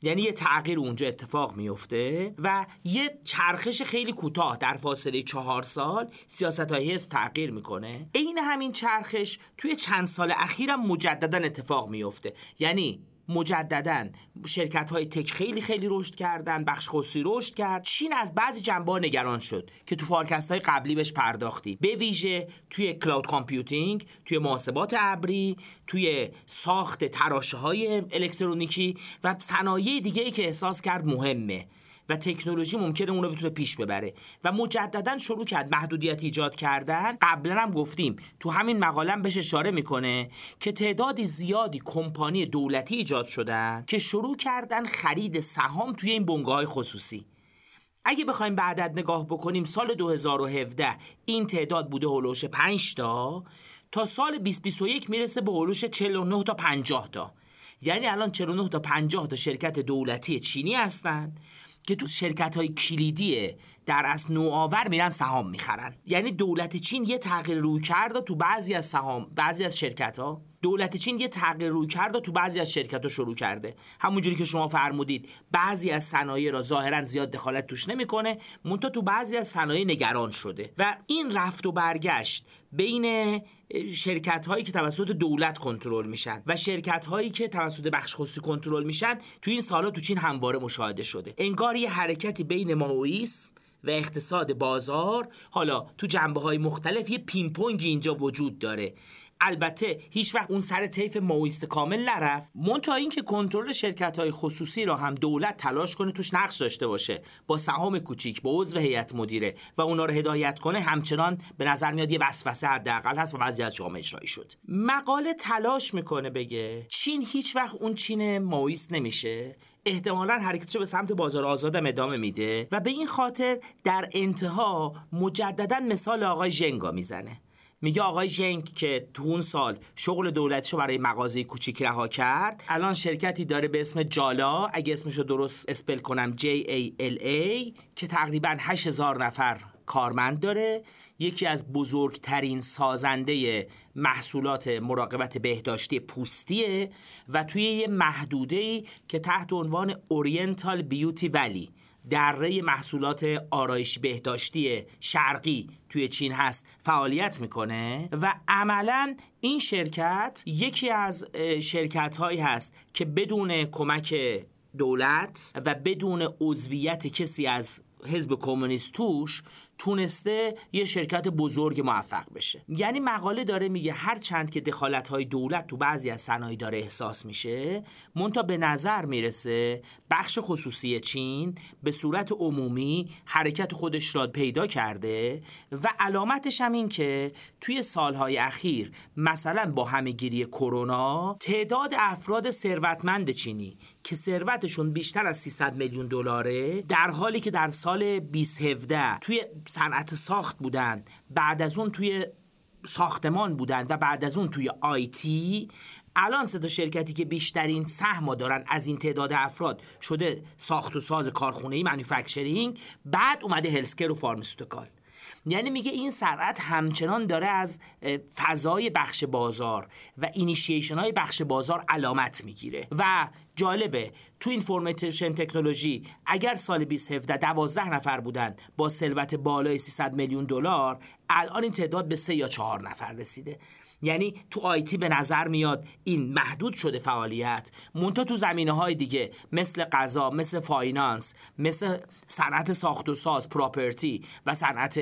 یعنی یه تغییر اونجا اتفاق میفته و یه چرخش خیلی کوتاه در فاصله چهار سال سیاست های حزب تغییر می‌کنه. عین همین چرخش توی چند سال اخیرم مجددا اتفاق میفته. یعنی مجددا. شرکت های tech خیلی خیلی رشد کردن بخش خصوصی رشد کرد. چین از بعضی جنبه نگران شد که تو فارکست های قبلی بهش پرداختی. به ویژه توی cloud computing توی محاسبات ابری توی ساخت تراشه های الکترونیکی و صنایع دیگه ای که احساس کرد مهمه. و تکنولوژی ممکنه اون رو بتونه پیش ببره. و مجددا شروع کرد محدودیت ایجاد کردن. قبلا هم گفتیم تو همین مقاله بهش اشاره می‌کنه که تعدادی زیادی کمپانی دولتی ایجاد شدن که شروع کردن خرید سهام توی این بنگاه خصوصی. اگه بخوایم به عدد نگاه بکنیم سال 2017 این تعداد بوده هلوش 5 تا. تا سال 2021 می‌رسه به هلوش 49 تا 50 تا. یعنی الان 49 تا 50 تا شرکت دولتی چینی هستن. که تو شرکت های کلیدی در از نوآور میرن سهام می‌خرن. یعنی دولت چین یه تغییر روی کرده تو بعضی از سهام بعضی از شرکت ها دولت چین یه تغییر روی کرده تو بعضی از شرکت ها شروع کرده. همونجوری که شما فرمودید بعضی از صنایع را ظاهرا زیاد دخالت توش نمی‌کنه مونتا تو بعضی از صنایع نگران شده. و این رفت و برگشت بین شرکت هایی که توسط دولت کنترل میشن و شرکت هایی که توسط بخش خصوصی کنترل میشن تو این سالا تو چین همواره مشاهده شده. انگار یه حرکتی بین ماویسم و اقتصاد بازار حالا تو جنبه های مختلف یه پینگ اینجا وجود داره. البته هیچ وقت اون سر طیف ماویست کامل نرفت. منتها اینکه کنترل شرکت های خصوصی را هم دولت تلاش کنه توش نقش داشته باشه. با سهام کوچیک با عضو هیئت مدیره و اونا رو هدایت کنه همچنان به نظر میاد یه وسوسه حداقل هست و بعضی از جامعه اجرایی شد. مقاله تلاش می‌کنه بگه چین هیچ وقت اون چین ماویست نمیشه. احتمالا حرکتش به سمت بازار آزادم ادامه میده و به این خاطر در انتها مجددا مثال آقای ژنگا می‌زنه. میگه آقای جنگ که تو اون سال شغل دولتشو برای مغازه کوچیک رها کرد الان شرکتی داره به اسم جالا اگه اسمشو درست اسپل کنم J A L A که تقریبا 8000 نفر کارمند داره. یکی از بزرگترین سازنده محصولات مراقبت بهداشتی پوستیه و توی یه محدوده که تحت عنوان اورینتال بیوتی ولی دره محصولات آرایش بهداشتی شرقی توی چین هست فعالیت می‌کنه و عملا این شرکت یکی از شرکت هایی هست که بدون کمک دولت و بدون عضویت کسی از حزب کمونیست توش تونسته یه شرکت بزرگ موفق بشه. یعنی مقاله داره میگه هر چند که دخالت های دولت تو بعضی از صنایع داره احساس میشه مونتا به نظر می‌رسه بخش خصوصی چین به صورت عمومی حرکت خودش را پیدا کرده و علامتش هم این که توی سالهای اخیر مثلا با همهگیری کرونا تعداد افراد ثروتمند چینی که ثروتشون بیشتر از 300 میلیون دلاره در حالی که در سال 2017 توی صنعت ساخت بودن بعد از اون توی ساختمان بودن و بعد از اون توی IT الان سه تا شرکتی که بیشترین سهم دارن از این تعداد افراد شده ساخت و ساز کارخونه ای manufacturing بعد اومده healthcare و pharmaceutical یعنی میگه این صنعت همچنان داره از فضای بخش بازار و اینیشیشن های بخش بازار علامت می‌گیره و جالبه. تو information technology اگر سال 2017 دوازده نفر بودن با ثروت بالای 300 میلیون دلار الان این تعداد به سه یا چهار نفر رسیده. یعنی تو IT به نظر میاد این محدود شده فعالیت. منتها تو زمینه های دیگه مثل غذا مثل finance مثل صنعت ساخت و ساز property و صنعت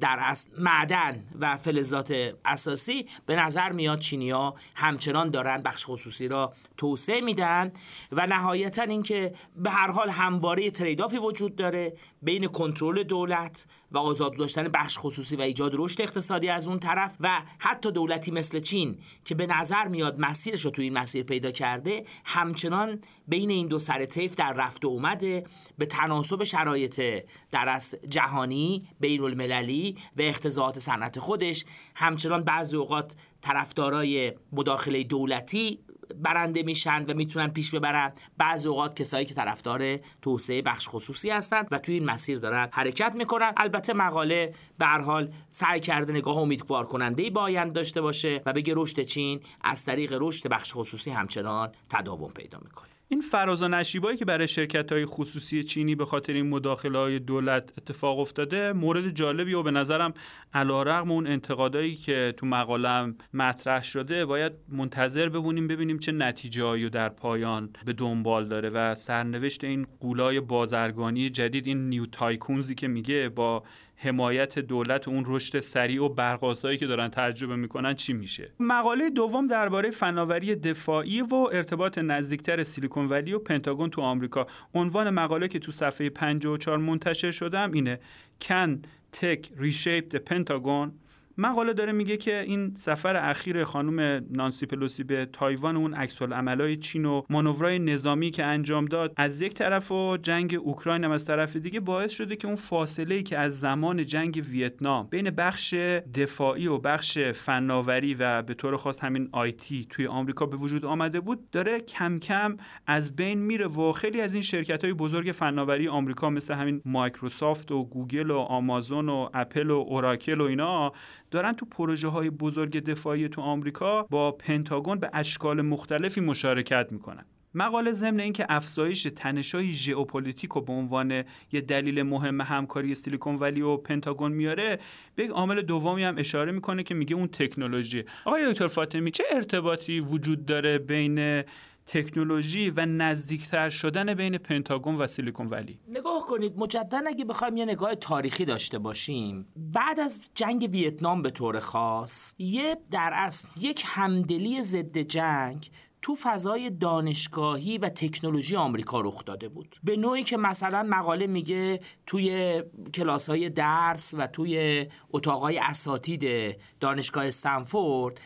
در اصل معدن و فلزات اساسی به نظر میاد چینیا همچنان دارن بخش خصوصی را توسعه میدن و نهایتا اینکه به هر حال همواره trade-off ی وجود داره بین کنترل دولت و آزاد داشتن بخش خصوصی و ایجاد رشد اقتصادی از اون طرف و حتی دولتی مثل چین که به نظر میاد مسیرش رو تو این مسیر پیدا کرده همچنان بین این دو سر طیف در رفت و اومده به تناسب شرایط در جهانی بین المللی و اختزاعات صنعت خودش. همچنان بعضی اوقات طرفدارای مداخله دولتی برنده میشن و می‌تونن پیش ببرن. بعض اوقات کسایی که طرفدار توسعه بخش خصوصی هستن و توی این مسیر دارن حرکت می‌کنن. البته مقاله به حال سعی کرده نگاه امیدوار کننده ای با داشته باشه و بگه رشد چین از طریق رشد بخش خصوصی همچنان تداوم پیدا می‌کنه. این فراز و نشیبایی که برای شرکت های خصوصی چینی به خاطر این مداخله های دولت اتفاق افتاده مورد جالبی و به نظرم علا رقم اون انتقادایی که تو مقالم مطرح شده باید منتظر ببونیم ببینیم چه نتیجه هایی در پایان به دنبال داره و سرنوشت این قولای بازرگانی جدید این نیو تایکونزی که میگه با حمایت دولت اون رشد سریع و برقاسایی که دارن تجربه می‌کنن چی میشه؟ مقاله دوم درباره فناوری دفاعی و ارتباط نزدیکتر سیلیکون ولی و پنتاگون تو آمریکا. عنوان مقاله که تو صفحه 54 منتشر شدم اینه Can Tech Reshape Pentagon مقاله داره میگه که این سفر اخیر خانم نانسی پلوسی به تایوان اون عکس عملای چین و مانورای نظامی که انجام داد از یک طرف و جنگ اوکراین هم از طرف دیگه باعث شده که اون فاصله ای که از زمان جنگ ویتنام بین بخش دفاعی و بخش فناوری و به طور خاص همین IT توی آمریکا به وجود آمده بود داره کم کم از بین میره و خیلی از این شرکت های بزرگ فناوری آمریکا مثل همین مایکروسافت و گوگل و آمازون و اپل و اوراکل و اینا دارن تو پروژه های بزرگ دفاعی تو آمریکا با پنتاگون به اشکال مختلفی مشارکت می‌کنن. مقاله ضمن اینکه افزایش تنش‌های ژئوپلیتیک و به عنوان یه دلیل مهم همکاری سیلیکون ولی و پنتاگون میاره به یک عامل دومی هم اشاره می‌کنه که میگه اون تکنولوژی. آقای دکتر فاطمی چه ارتباطی وجود داره بین تکنولوژی و نزدیکتر شدن بین پنتاگون و سیلیکون ولی. نگاه کنید مجددا اگه بخوایم یه نگاه تاریخی داشته باشیم بعد از جنگ ویتنام به طور خاص یه در اصل یک همدلی ضد جنگ تو فضای دانشگاهی و تکنولوژی آمریکا رخ داده بود. به نوعی که مثلا مقاله میگه توی کلاس های درس و توی اتاقای اساتید دانشگاه استنفورد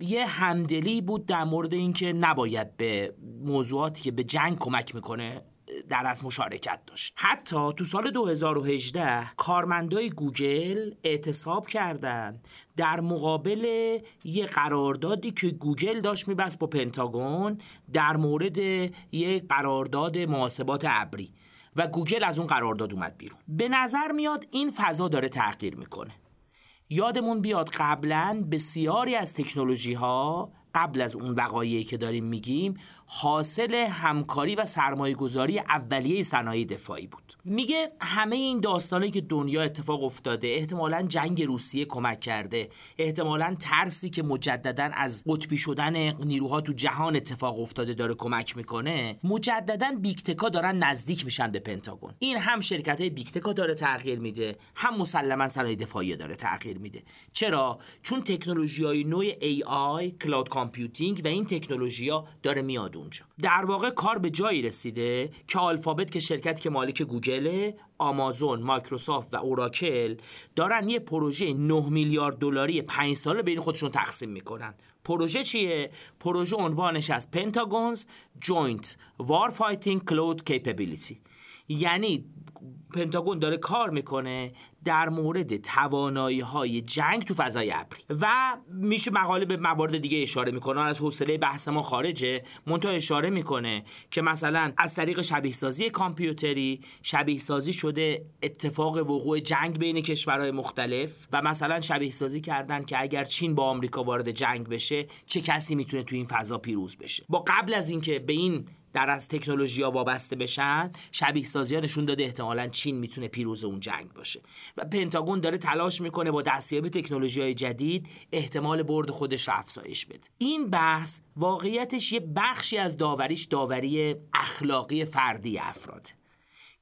یه همدلی بود در مورد اینکه نباید به موضوعاتی که به جنگ کمک می‌کنه در از مشارکت داشت. حتی تو سال 2018 کارمندای گوگل اعتصاب کردند در مقابل یه قراردادی که گوگل داشت میبست با پنتاگون در مورد یه قرارداد محاسبات ابری و گوگل از اون قرارداد اومد بیرون. به نظر میاد این فضا داره تغییر می‌کنه. یادمون بیاد قبلا بسیاری از تکنولوژی ها قبل از اون وقایعی که داریم میگیم حاصل همکاری و سرمایه گذاری اولیه صنایع دفاعی بود. میگه همه این داستانی که دنیا اتفاق افتاده احتمالا جنگ روسیه کمک کرده احتمالا ترسی که مجددا از قطبی شدن نیروها تو جهان اتفاق افتاده داره کمک می‌کنه مجددا بیگتکا دارن نزدیک میشن به پنتاگون. این هم شرکت های بیگتکا داره تغییر میده هم مسلما صنایع دفاعی داره تغییر میده. چرا؟ چون تکنولوژی های نوع AI cloud computing و این تکنولوژی ها داره میاد اونجا. در واقع کار به جایی رسیده که آلفابت که شرکت که مالک گوگل آمازون مایکروسافت و اوراکل دارن یه پروژه 9 میلیارد دلاری 5 ساله بین خودشون تقسیم می‌کنن. پروژه چیه؟ پروژه عنوانش از Pentagon's Joint Warfighting Cloud Capability یعنی پنتاگون داره کار می‌کنه در مورد توانایی های جنگ تو فضای ابری و میشه مقاله به موارد دیگه اشاره می‌کنه. از حوصله بحث ما خارجه. منتها اشاره می‌کنه که مثلا از طریق شبیه سازی کامپیوتری شبیه سازی شده اتفاق وقوع جنگ بین کشورهای مختلف و مثلا شبیه سازی کردن که اگر چین با آمریکا وارد جنگ بشه چه کسی می‌تونه تو این فضا پیروز بشه؟ با قبل از اینکه به این در از تکنولوژی ها وابسته بشن شبیه سازی ها نشون داده احتمالا چین می‌تونه پیروز اون جنگ باشه. و پنتاگون داره تلاش می‌کنه با دستیابی تکنولوژی های جدید احتمال برد خودش رو افزایش بده. این بحث واقعیتش یه بخشی از داوریش داوری اخلاقی فردی افراد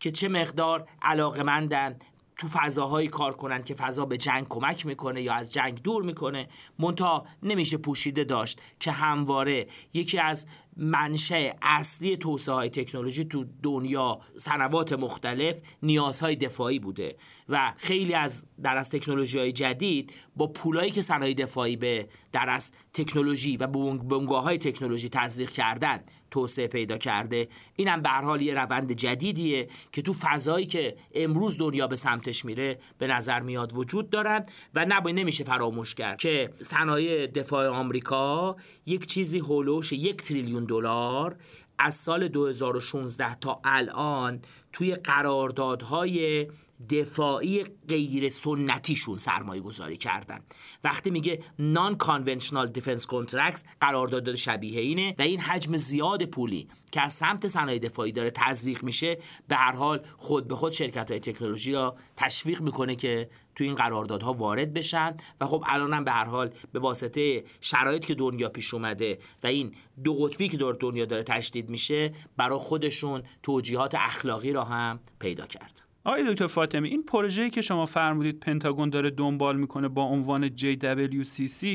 که چه مقدار علاقمندن تو فضاهایی کار کنن که فضا به جنگ کمک می‌کنه یا از جنگ دور می‌کنه. مونتا نمیشه پوشیده داشت که همواره یکی از منشه اصلی توسعه های تکنولوژی تو دنیا سنوات مختلف نیازهای دفاعی بوده و خیلی از در از تکنولوژی های جدید با پولایی که صنایع دفاعی به در از تکنولوژی و بنگاه های تکنولوژی تزریق کردن توسعه پیدا کرده. اینم به حال یه روند جدیدیه که تو فضایی که امروز دنیا به سمتش میره به نظر میاد وجود دارن و نباید نمیشه فراموش کرد که صنایع دفاع آمریکا یک چیزی حول و حوش یک تریلیون دلار از سال 2016 تا الان توی قراردادهای دفاعی غیر سنتی‌شون سرمایه گذاری کردن. وقتی میگه non-conventional defense contracts قرارداد شبیه اینه و این حجم زیاد پولی که از سمت صنایع دفاعی داره تزریق میشه به هر حال خود به خود شرکت های تکنولوژی را تشویق می‌کنه که تو این قراردادها وارد بشن و خب الان هم به هر حال به واسطه شرایط که دنیا پیش اومده و این دو قطبی که دور دنیا داره تشدید میشه برای خودشون توجیهات اخلاقی را هم پیدا کرد. آقای دکتر فاطمی این پروژه‌ای که شما فرمودید پنتاگون داره دنبال می‌کنه با عنوان JWCC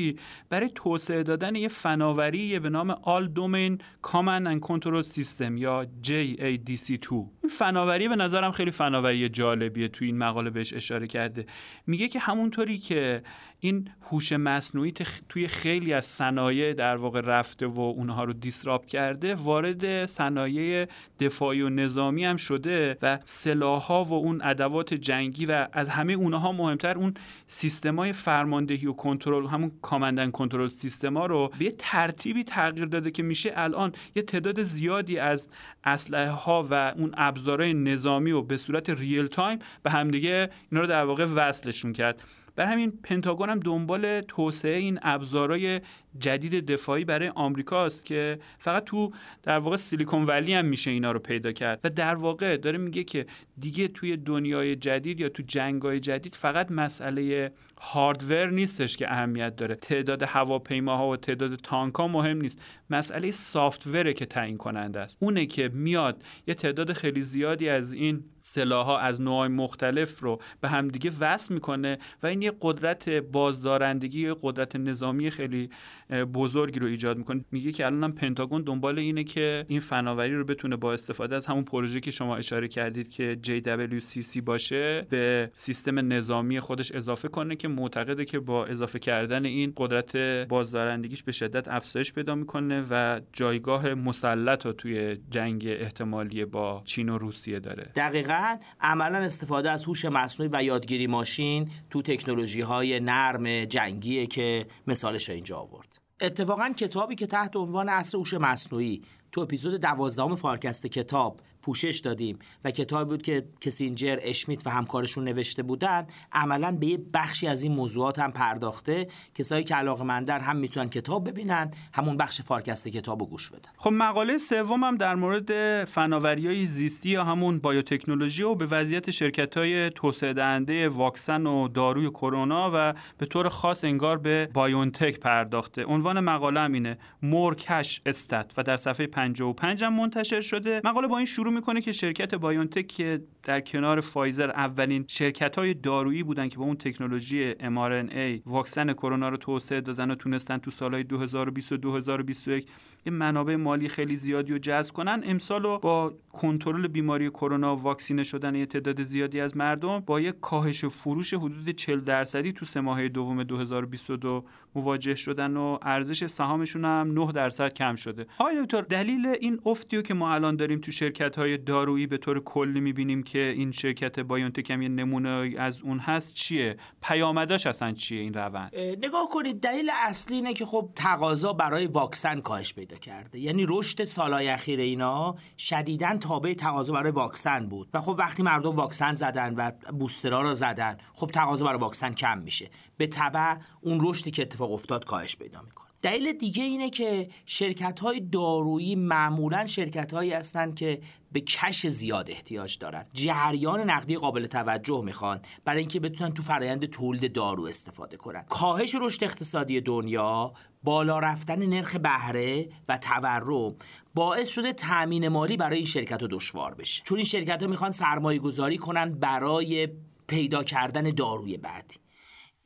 برای توسعه دادن یه فناوری به نام All Domain Command and Control System یا JADC2 این فناوری به نظرم خیلی فناوری جالبیه تو این مقاله بهش اشاره کرده. میگه که همونطوری که این هوش مصنوعی توی خیلی از صنایع در واقع رفته و اونها رو disrupt کرده وارد صنایع دفاعی و نظامی هم شده و سلاح‌ها و اون ادوات جنگی و از همه اونها مهمتر اون سیستمای فرماندهی و کنترل همون command and control سیستما رو به یه ترتیبی تغییر داده که میشه الان یه تعداد زیادی از اسلحه ها و اون ابزارهای نظامی و به صورت real time به همدیگه اینا رو در واقع وصلشون کرد. بر همین پنتاگون هم دنبال توسعه این ابزارهای جدید دفاعی برای آمریکاست که فقط تو در واقع سیلیکون ولی هم میشه اینا رو پیدا کرد. و در واقع داره میگه که دیگه توی دنیای جدید یا تو جنگای جدید فقط مسئله هاردور نیستش که اهمیت داره. تعداد هواپیماها و تعداد تانک مهم نیست. مسئله سافتوره که تعیین کننده است. اونه که میاد یه تعداد خیلی زیادی از این سلاحها از نوع مختلف رو به همدیگه وصل می‌کنه و این یه قدرت بازدارندگی یا قدرت نظامی خیلی بزرگی رو ایجاد می‌کنه میگه که الان پنتاگون دنبال اینه که این فناوری رو بتونه با استفاده از همون پروژه که شما اشاره کردید که JWCC باشه به سیستم نظامی خودش اضافه کنه که معتقده که با اضافه کردن این قدرت بازدارندگیش به شدت افزایش پیدا می‌کنه و جایگاه مسلط رو توی جنگ احتمالی با چین و روسیه داره. دقیقا. عملا استفاده از هوش مصنوعی و یادگیری ماشین تو تکنولوژی های نرم جنگیه که مثالش اینجا آورد. اتفاقا کتابی که تحت عنوان اصر هوش مصنوعی تو اپیزود دوازدهم فارکست کتاب پوشش دادیم و کتابی بود که کسینجر اشمیت و همکارشون نوشته بودن. عملا به یه بخشی از این موضوعات هم پرداخته. کسایی که علاقه مندن هم می‌تونن کتاب ببینن همون بخش فارکست کتاب رو گوش بدن. خب مقاله سوم هم در مورد فناوری های زیستی یا همون بایوتکنولوژی و به وضعیت شرکت های توسعه دهنده واکسن و داروی کرونا و به طور خاص انگار به بایونتک پرداخته. عنوان مقاله هم اینه More cash, stat. و در صفحه 55 هم منتشر شده. مقاله با این شروع می‌کنه که شرکت بایونتک که در کنار فایزر اولین شرکت های دارویی بودن که با اون تکنولوژی mRNA واکسن کرونا رو توسعه دادن و تونستن تو سالهای 2020 و 2021 یه منابع مالی خیلی زیادی رو جذب کنن امسال با کنترل بیماری کرونا واکسینه شدن یه تعداد زیادی از مردم با یک کاهش فروش حدود 40 درصدی تو سه ماهه دوم 2022 مواجه شدن و ارزش سهامشون هم 9 درصد کم شده. آقای دکتر دلیل این افتی که ما الان داریم تو شرکت های دارویی به طور کلی می‌بینیم که این شرکت بایونتک هم یه نمونه از اون هست چیه؟ پیامداش اصلا چیه این روند؟ نگاه کنید دلیل اصلی اینه که خب تقاضا برای واکسن کاهش پیدا کرده. یعنی رشد سالهای اخیر اینا شدیدا تابع تقاضا برای واکسن بود. و خب وقتی مردم واکسن زدن و بوسترها رو زدن خب تقاضا برای واکسن کم میشه. به تبع اون رشدی که اتفاق افتاد کاهش پیدا می‌کنه. دلیل دیگه اینه که شرکت های دارویی معمولا شرکت هایی هستند که به کش زیاد احتیاج دارن. جریان نقدی قابل توجه می‌خوان برای اینکه بتونن تو فرایند تولید دارو استفاده کنن. کاهش رشد اقتصادی دنیا بالا رفتن نرخ بهره و تورم باعث شده تأمین مالی برای این شرکت ها دشوار بشه. چون این شرکت ها می‌خوان سرمایه گذاری کنن برای پیدا کردن داروی بعدی.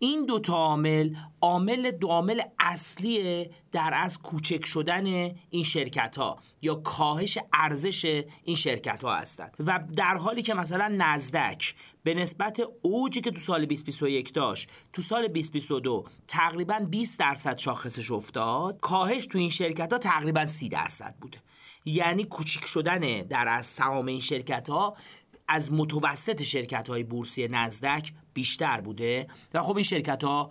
این دو تا عامل عامل دو عامل اصلی در از کوچک شدن این شرکت ها یا کاهش ارزش این شرکت ها هستند و در حالی که مثلا نزدک به نسبت اوجی که تو سال 2021 داشت تو سال 2022 تقریبا 20 درصد شاخصش افتاد کاهش تو این شرکت ها تقریبا 30 درصد بوده یعنی کوچیک شدن در از سهام این شرکت ها از متوسط شرکت های بورسی نزدک بیشتر بوده و خب این شرکت ها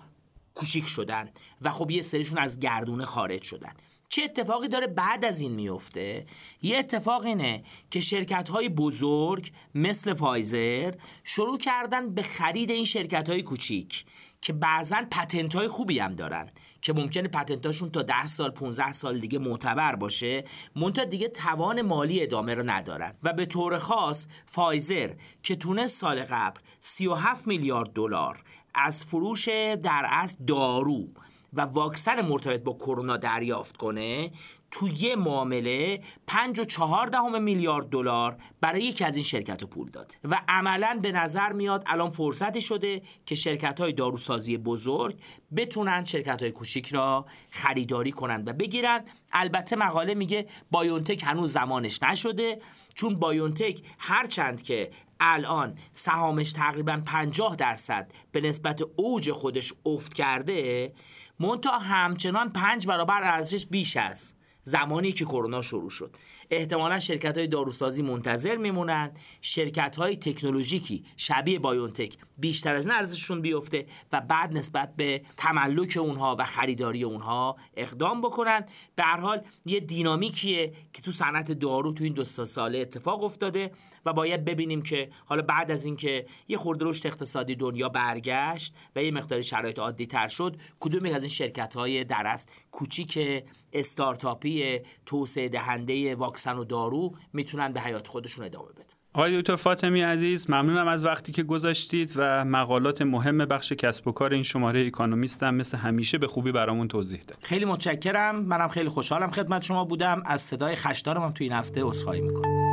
کوچیک شدن و خب یه سریشون از گردونه خارج شدن. چه اتفاقی داره بعد از این میفته؟ یه اتفاق اینه که شرکت های بزرگ مثل فایزر شروع کردن به خرید این شرکت های کوچیک که بعضا پتنت های خوبی هم دارن. که ممکنه پتنتاشون تا 10 سال 15 سال دیگه معتبر باشه منتها دیگه توان مالی ادامه رو ندارن. و به طور خاص فایزر که تونست سال قبل 37 میلیارد دلار از فروش در اصل دارو و واکسن مرتبط با کرونا دریافت کنه تو یه معامله 5 و 4 دهم میلیارد دلار برای یکی از این شرکت پول داده و عملا به نظر میاد الان فرصتی شده که شرکت های داروسازی بزرگ بتونن شرکت های کوچیک را خریداری کنند و بگیرن. البته مقاله میگه بایونتک هنوز زمانش نشده چون بایونتک هرچند که الان سهامش تقریبا 50 درصد به نسبت اوج خودش افت کرده منتها همچنان پنج برابر ارزشش بیش است. زمانی که کرونا شروع شد. احتمالا شرکت های داروسازی منتظر میمونند شرکت های تکنولوژیکی شبیه بایونتک بیشتر از ارزششون بیفته و بعد نسبت به تملک اونها و خریداری اونها اقدام بکنن به هر حال یه دینامیکیه که تو صنعت دارو تو این دو ساله اتفاق افتاده و باید ببینیم که حالا بعد از اینکه یه خورده رشد اقتصادی دنیا برگشت و یه مقداری شرایط عادی تر شد کدوم از این شرکت های در کوچیک استارتاپی توسعه دهنده واکسن و دارو می‌تونن به حیات خودشون ادامه بدن. آقای دکتر فاطمی عزیز ممنونم از وقتی که گذاشتید و مقالات مهم بخش کسب و کار این شماره اکونومیستم مثل همیشه به خوبی برامون توضیح داد. خیلی متشکرم. منم خیلی خوشحالم خدمت شما بودم. از صدای خشدارم تو این هفته عذرخواهی می‌کنم.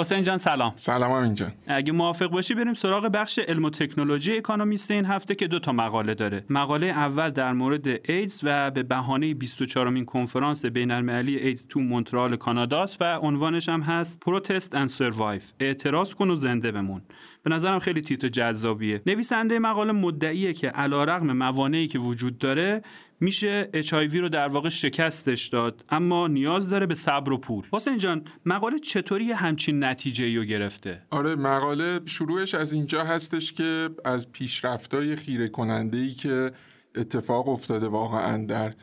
حسین جان سلام. سلام اینجا اگه موافق باشی بریم سراغ بخش علم و تکنولوژی اکونومیست این هفته که دو تا مقاله داره. مقاله اول در مورد ایدز و به بهانه 24 مین کنفرانس بین المللی ایدز تو مونترال کاناداست و عنوانش هم هست Protest and survive اعتراض کن و زنده بمون. به نظرم خیلی تیتر جذابیه. نویسنده مقاله مدعیه که علیرغم موانعی که وجود داره میشه HIV رو در واقع شکستش داد اما نیاز داره به صبر و پول. حسین جان مقاله چطوری همچین نتیجه رو گرفته؟ آره مقاله شروعش از اینجا هستش که از پیشرفتای خیره کننده ای که اتفاق افتاده واقعا در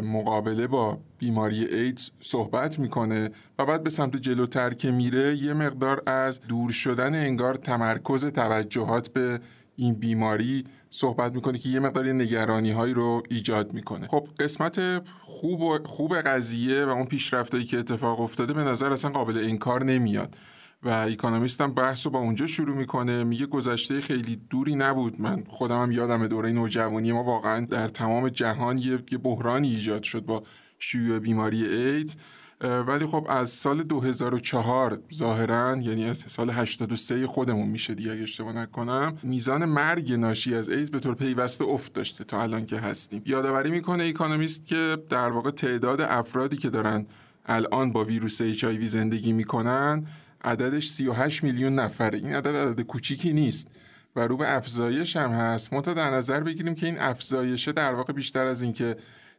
مقابله با بیماری ایدز صحبت می‌کنه و بعد به سمت جلوتر که میره یه مقدار از دور شدن انگار تمرکز توجهات به این بیماری صحبت می‌کنه که یه مقداری نگرانی هایی رو ایجاد می‌کنه. خب قسمت خوب, خوب قضیه و اون پیشرفتایی که اتفاق افتاده به نظر اصلا قابل انکار نمیاد. و اکونومیست هم بحث رو با اونجا شروع می‌کنه. میگه گذشته خیلی دوری نبود. من خودم هم یادم دوره نوجوانی ما واقعا در تمام جهان یه بحرانی ایجاد شد با شیوع بیماری ایدز. ولی خب از سال 2004 ظاهرا یعنی از سال 83 خودمون میشه دیگه اگه اشتباه نکنم میزان مرگ ناشی از ایدز به طور پیوسته افت داشته تا الان که هستیم. یادآوری می‌کنه اکونومیست که در واقع تعداد افرادی که دارن الان با ویروس اچ زندگی می‌کنن عددش 38 میلیون نفره این عدد عدد کوچیکی نیست و رو به افزایش هم هست. منتها در نظر بگیریم که این افزایشه در واقع بیشتر از اینکه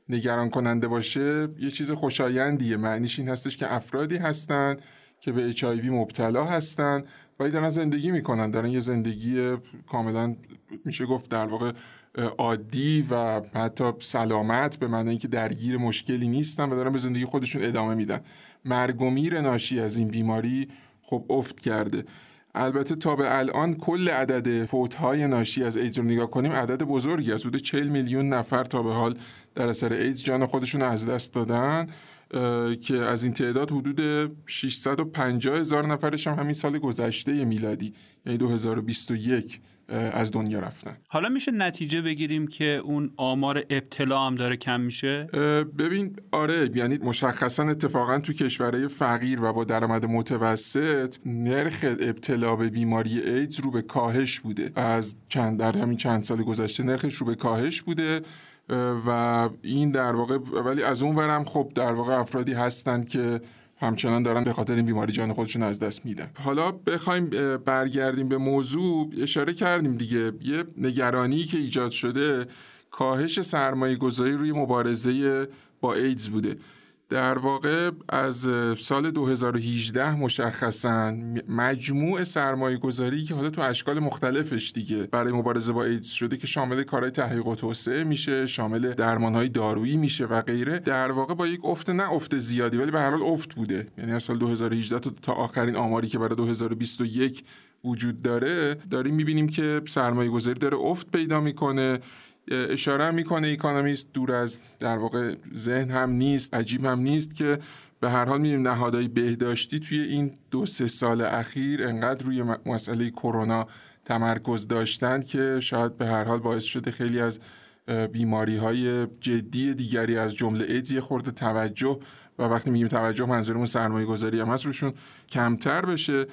نگران کننده باشه یه چیز خوشایندیه. معنیش این هستش که افرادی هستند که به اچ مبتلا هستند ولی دارن زندگی می‌کنن. دارن یه زندگی کاملا میشه گفت در واقع عادی و حتی سلامت به معنی اینکه درگیر مشکلی نیستن و دارن به زندگی خودشون ادامه میدن. مرگ و میر ناشی از این بیماری خب افت کرده. البته تا به الان کل عدد فوتهای ناشی از ایدز رو نگاه کنیم عدد بزرگی است حدود 40 میلیون نفر تا به حال در اثر ایدز جان خودشون از دست دادن که از این تعداد حدود 650 هزار نفرش هم همین سال گذشته میلادی یعنی 2021 از دنیا رفتن. حالا میشه نتیجه بگیریم که اون آمار ابتلا هم داره کم میشه؟ ببین آره یعنی مشخصا اتفاقا تو کشورهای فقیر و با درآمد متوسط نرخ ابتلا به بیماری ایدز رو به کاهش بوده. از چند در همین چند سال گذشته نرخش رو به کاهش بوده و این در واقع ولی از اون ورم خب در واقع افرادی هستند که همچنان دارن به خاطر این بیماری جان خودشون از دست میدن. حالا بخوایم برگردیم به موضوع. اشاره کردیم دیگه. یه نگرانی که ایجاد شده کاهش سرمایه گذاری روی مبارزه با ایدز بوده. در واقع از سال 2018 مشخصا مجموع سرمایه گذاری که حالا تو اشکال مختلفش دیگه برای مبارزه با ایدز شده که شامل کارهای تحقیق و توسعه میشه شامل درمانهای دارویی میشه و غیره در واقع با یک افت نه افت زیادی ولی به هر حال افت بوده. یعنی از سال 2018 تا آخرین آماری که برای 2021 وجود داره داریم می‌بینیم که سرمایه گذاری داره افت پیدا می‌کنه. اشاره می‌کنه ایکانومیست دور از در واقع ذهن هم نیست عجیب هم نیست که به هر حال می‌بینیم نهادهای بهداشتی توی این دو سه سال اخیر انقدر روی مسئله کرونا تمرکز داشتند که شاید به هر حال باعث شده خیلی از بیماری های جدی دیگری از جمله ایدز خورده توجه و وقتی میگیم توجه منظورمون سرمایه گذاری هم هست روشون کمتر بشه.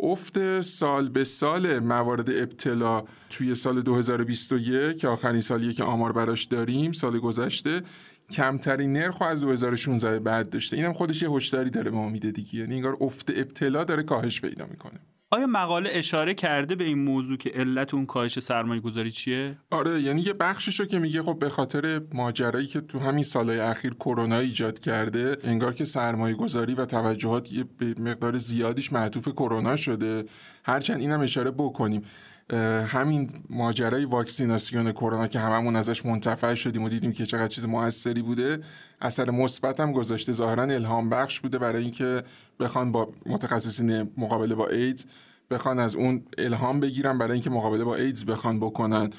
افت سال به سال موارد ابتلا توی سال 2021 که آخرین سالیه که آمار براش داریم سال گذشته کمترین نرخ از 2016 بعد داشته. اینم خودش یه هشداری داره به ما میده دیگه. یعنی انگار افت ابتلا داره کاهش پیدا می‌کنه. آیا مقاله اشاره کرده به این موضوع که علت اون کاهش سرمایه گذاری چیه؟ آره یعنی یه بخششو که میگه خب به خاطر ماجرایی که تو همین سالهای اخیر کرونا ایجاد کرده انگار که سرمایه گذاری و توجهات یه مقدار زیادیش معطوف کرونا شده هرچند اینم اشاره بکنیم همین ماجرای واکسیناسیون کرونا که هممون ازش منتفع شدیم و دیدیم که چقدر چیز موثری بوده اثر مثبت هم گذاشته ظاهرا الهام بخش بوده برای اینکه بخوان با متخصصین مقابله با ایدز بخوان از اون الهام بگیرن برای اینکه مقابله با ایدز بخوان بکنن.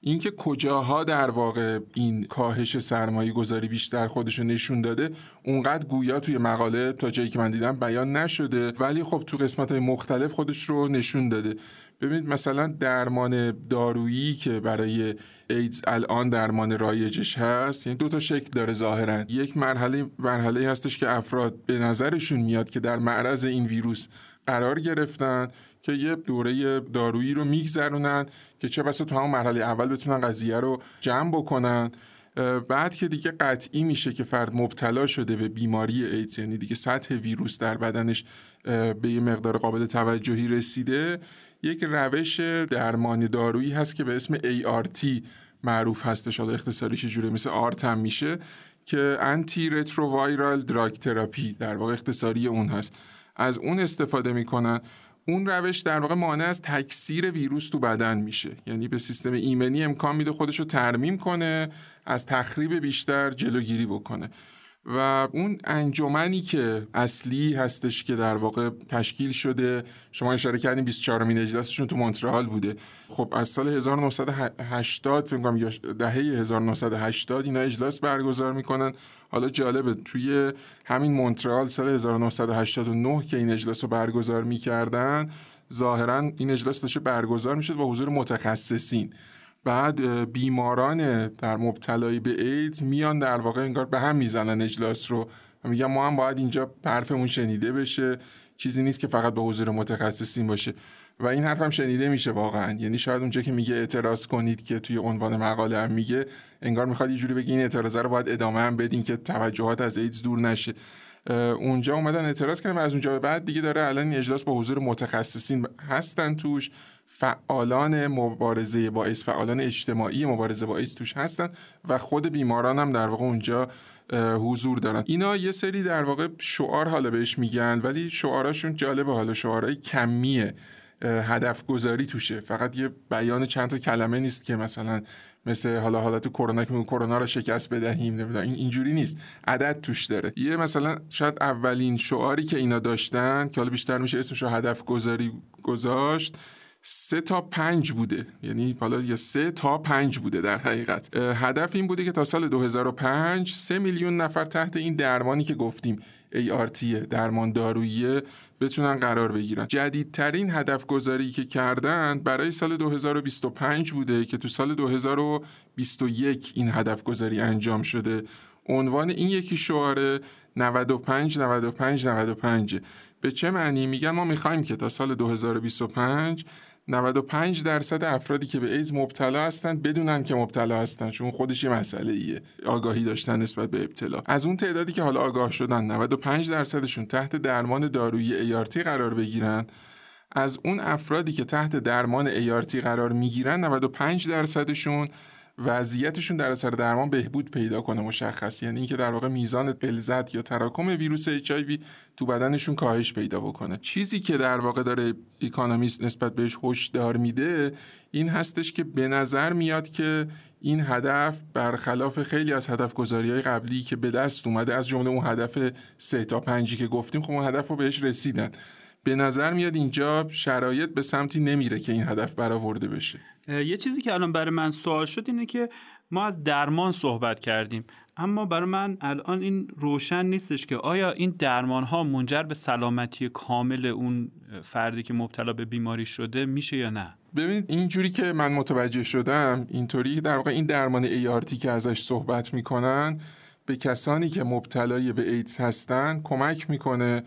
اینکه کجاها در واقع این کاهش سرمایه گذاری بیشتر خودشو نشون داده اونقدر گویا توی مقاله تا جایی که من دیدم بیان نشده. ولی خب تو قسمت های مختلف خودش رو نشون داده. ببینید مثلا درمان دارویی که برای ایدز الان درمان رایجش هست یعنی دو تا شکل داره ظاهرا. یک مرحله مرحله هستش که افراد به نظرشون میاد که در معرض این ویروس قرار گرفتن که یه دوره دارویی رو میگذرونن که چه بسا تو همون مرحله اول بتونن قضیه رو جمع بکنن. بعد که دیگه قطعی میشه که فرد مبتلا شده به بیماری ایدز یعنی دیگه سطح ویروس در بدنش به یه مقدار قابل توجهی رسیده یک روش درمان دارویی هست که به اسم ART معروف هستش. حالا اختصاریش جوره مثل آرت هم میشه که انتی رترووایرال دراگ تراپی در واقع اختصاری اون هست. از اون استفاده می‌کنن. اون روش در واقع مانع از تکثیر ویروس تو بدن میشه. یعنی به سیستم ایمنی امکان میده خودش رو ترمیم کنه از تخریب بیشتر جلوگیری بکنه. و اون انجمنی که اصلی هستش که در واقع تشکیل شده شما اشاره کردین 24 مین اجلاسشون تو مونترال بوده. خب از سال 1980 فکر کنم دهه 1980 اینا اجلاس برگزار می‌کنن. حالا جالبه توی همین مونترال سال 1989 که این اجلاس رو برگزار می‌کردن ظاهرا این اجلاس داشته برگزار می‌شد با حضور متخصصین. بعد بیماران در مبتلایی به ایدز میان در واقع انگار به هم می‌زنن اجلاس رو میگن ما هم باید اینجا حرفمون شنیده بشه. چیزی نیست که فقط به حضور متخصصین باشه. و این حرفم شنیده میشه واقعا. یعنی شاید اونجا که میگه اعتراض کنید که توی عنوان مقاله هم میگه انگار می‌خواد یه جوری بگه این اعتراضه رو باید ادامه هم بدین که توجهات از ایدز دور نشه. اونجا اومدن اعتراض کردن و از اونجا به بعد دیگه داره الان اجلاس با حضور متخصصین هستن توش. فعالان مبارزه با ایدز فعالان اجتماعی مبارزه با ایدز توش هستن و خود بیماران هم در واقع اونجا حضور دارن. اینا یه سری در واقع شعار حالا بهش میگن ولی شعاراشون جالبه. حالا شعارهای کمیه هدف گذاری توشه. فقط یه بیان چند تا کلمه نیست که مثلا مثل حالا حالت کرونا که کرونا رو شکست بدهیم نمی‌دونم این اینجوری نیست. عدد توش داره. یه مثلا شاید اولین شعاری که اینا داشتن که حالا بیشتر میشه اسمش رو هدف گذاری گذاشت سه تا پنج بوده. یعنی حالا یا سه تا پنج بوده در حقیقت. هدف این بوده که تا سال 2005 سه میلیون نفر تحت این درمانی که گفتیم ART درمان دارویی بتونن قرار بگیرن. جدیدترین هدف گذاری که کردن برای سال 2025 بوده که تو سال 2021 این هدف گذاری انجام شده. عنوان این یکی شعاره 95 95 95 به چه معنی؟ میگن ما می‌خوایم که تا سال 2025 95 درصد افرادی که به ایدز مبتلا هستند بدونن که مبتلا هستن چون خودش یه مسئله ایه. آگاهی داشتن نسبت به ابتلا. از اون تعدادی که حالا آگاه شدن 95 درصدشون تحت درمان دارویی ایارتی قرار بگیرن. از اون افرادی که تحت درمان ایارتی قرار می‌گیرن 95 درصدشون وضعیتشون در اثر درمان بهبود پیدا کنه مشخص. یعنی اینکه در واقع میزان غلظت یا تراکم ویروس اچ تو بدنشون کاهش پیدا بکنه. چیزی که در واقع داره اکونومیست نسبت بهش هشدار میده این هستش که به نظر میاد که این هدف برخلاف خیلی از هدف گذاری های قبلی که به دست اومده از جمله اون هدف سه تا پنجی که گفتیم خب اون هدف رو بهش رسیدن. به نظر میاد اینجا شرایط به سمتی نمیره که این هدف برآورده بشه. یه چیزی که الان برای من سوال شد اینه که ما از درمان صحبت کردیم اما برای من الان این روشن نیستش که آیا این درمان ها منجر به سلامتی کامل اون فردی که مبتلا به بیماری شده میشه یا نه؟ ببینید اینجوری که من متوجه شدم اینطوری در واقع این درمان ایارتی که ازش صحبت می‌کنن به کسانی که مبتلای به ایدز هستن کمک می‌کنه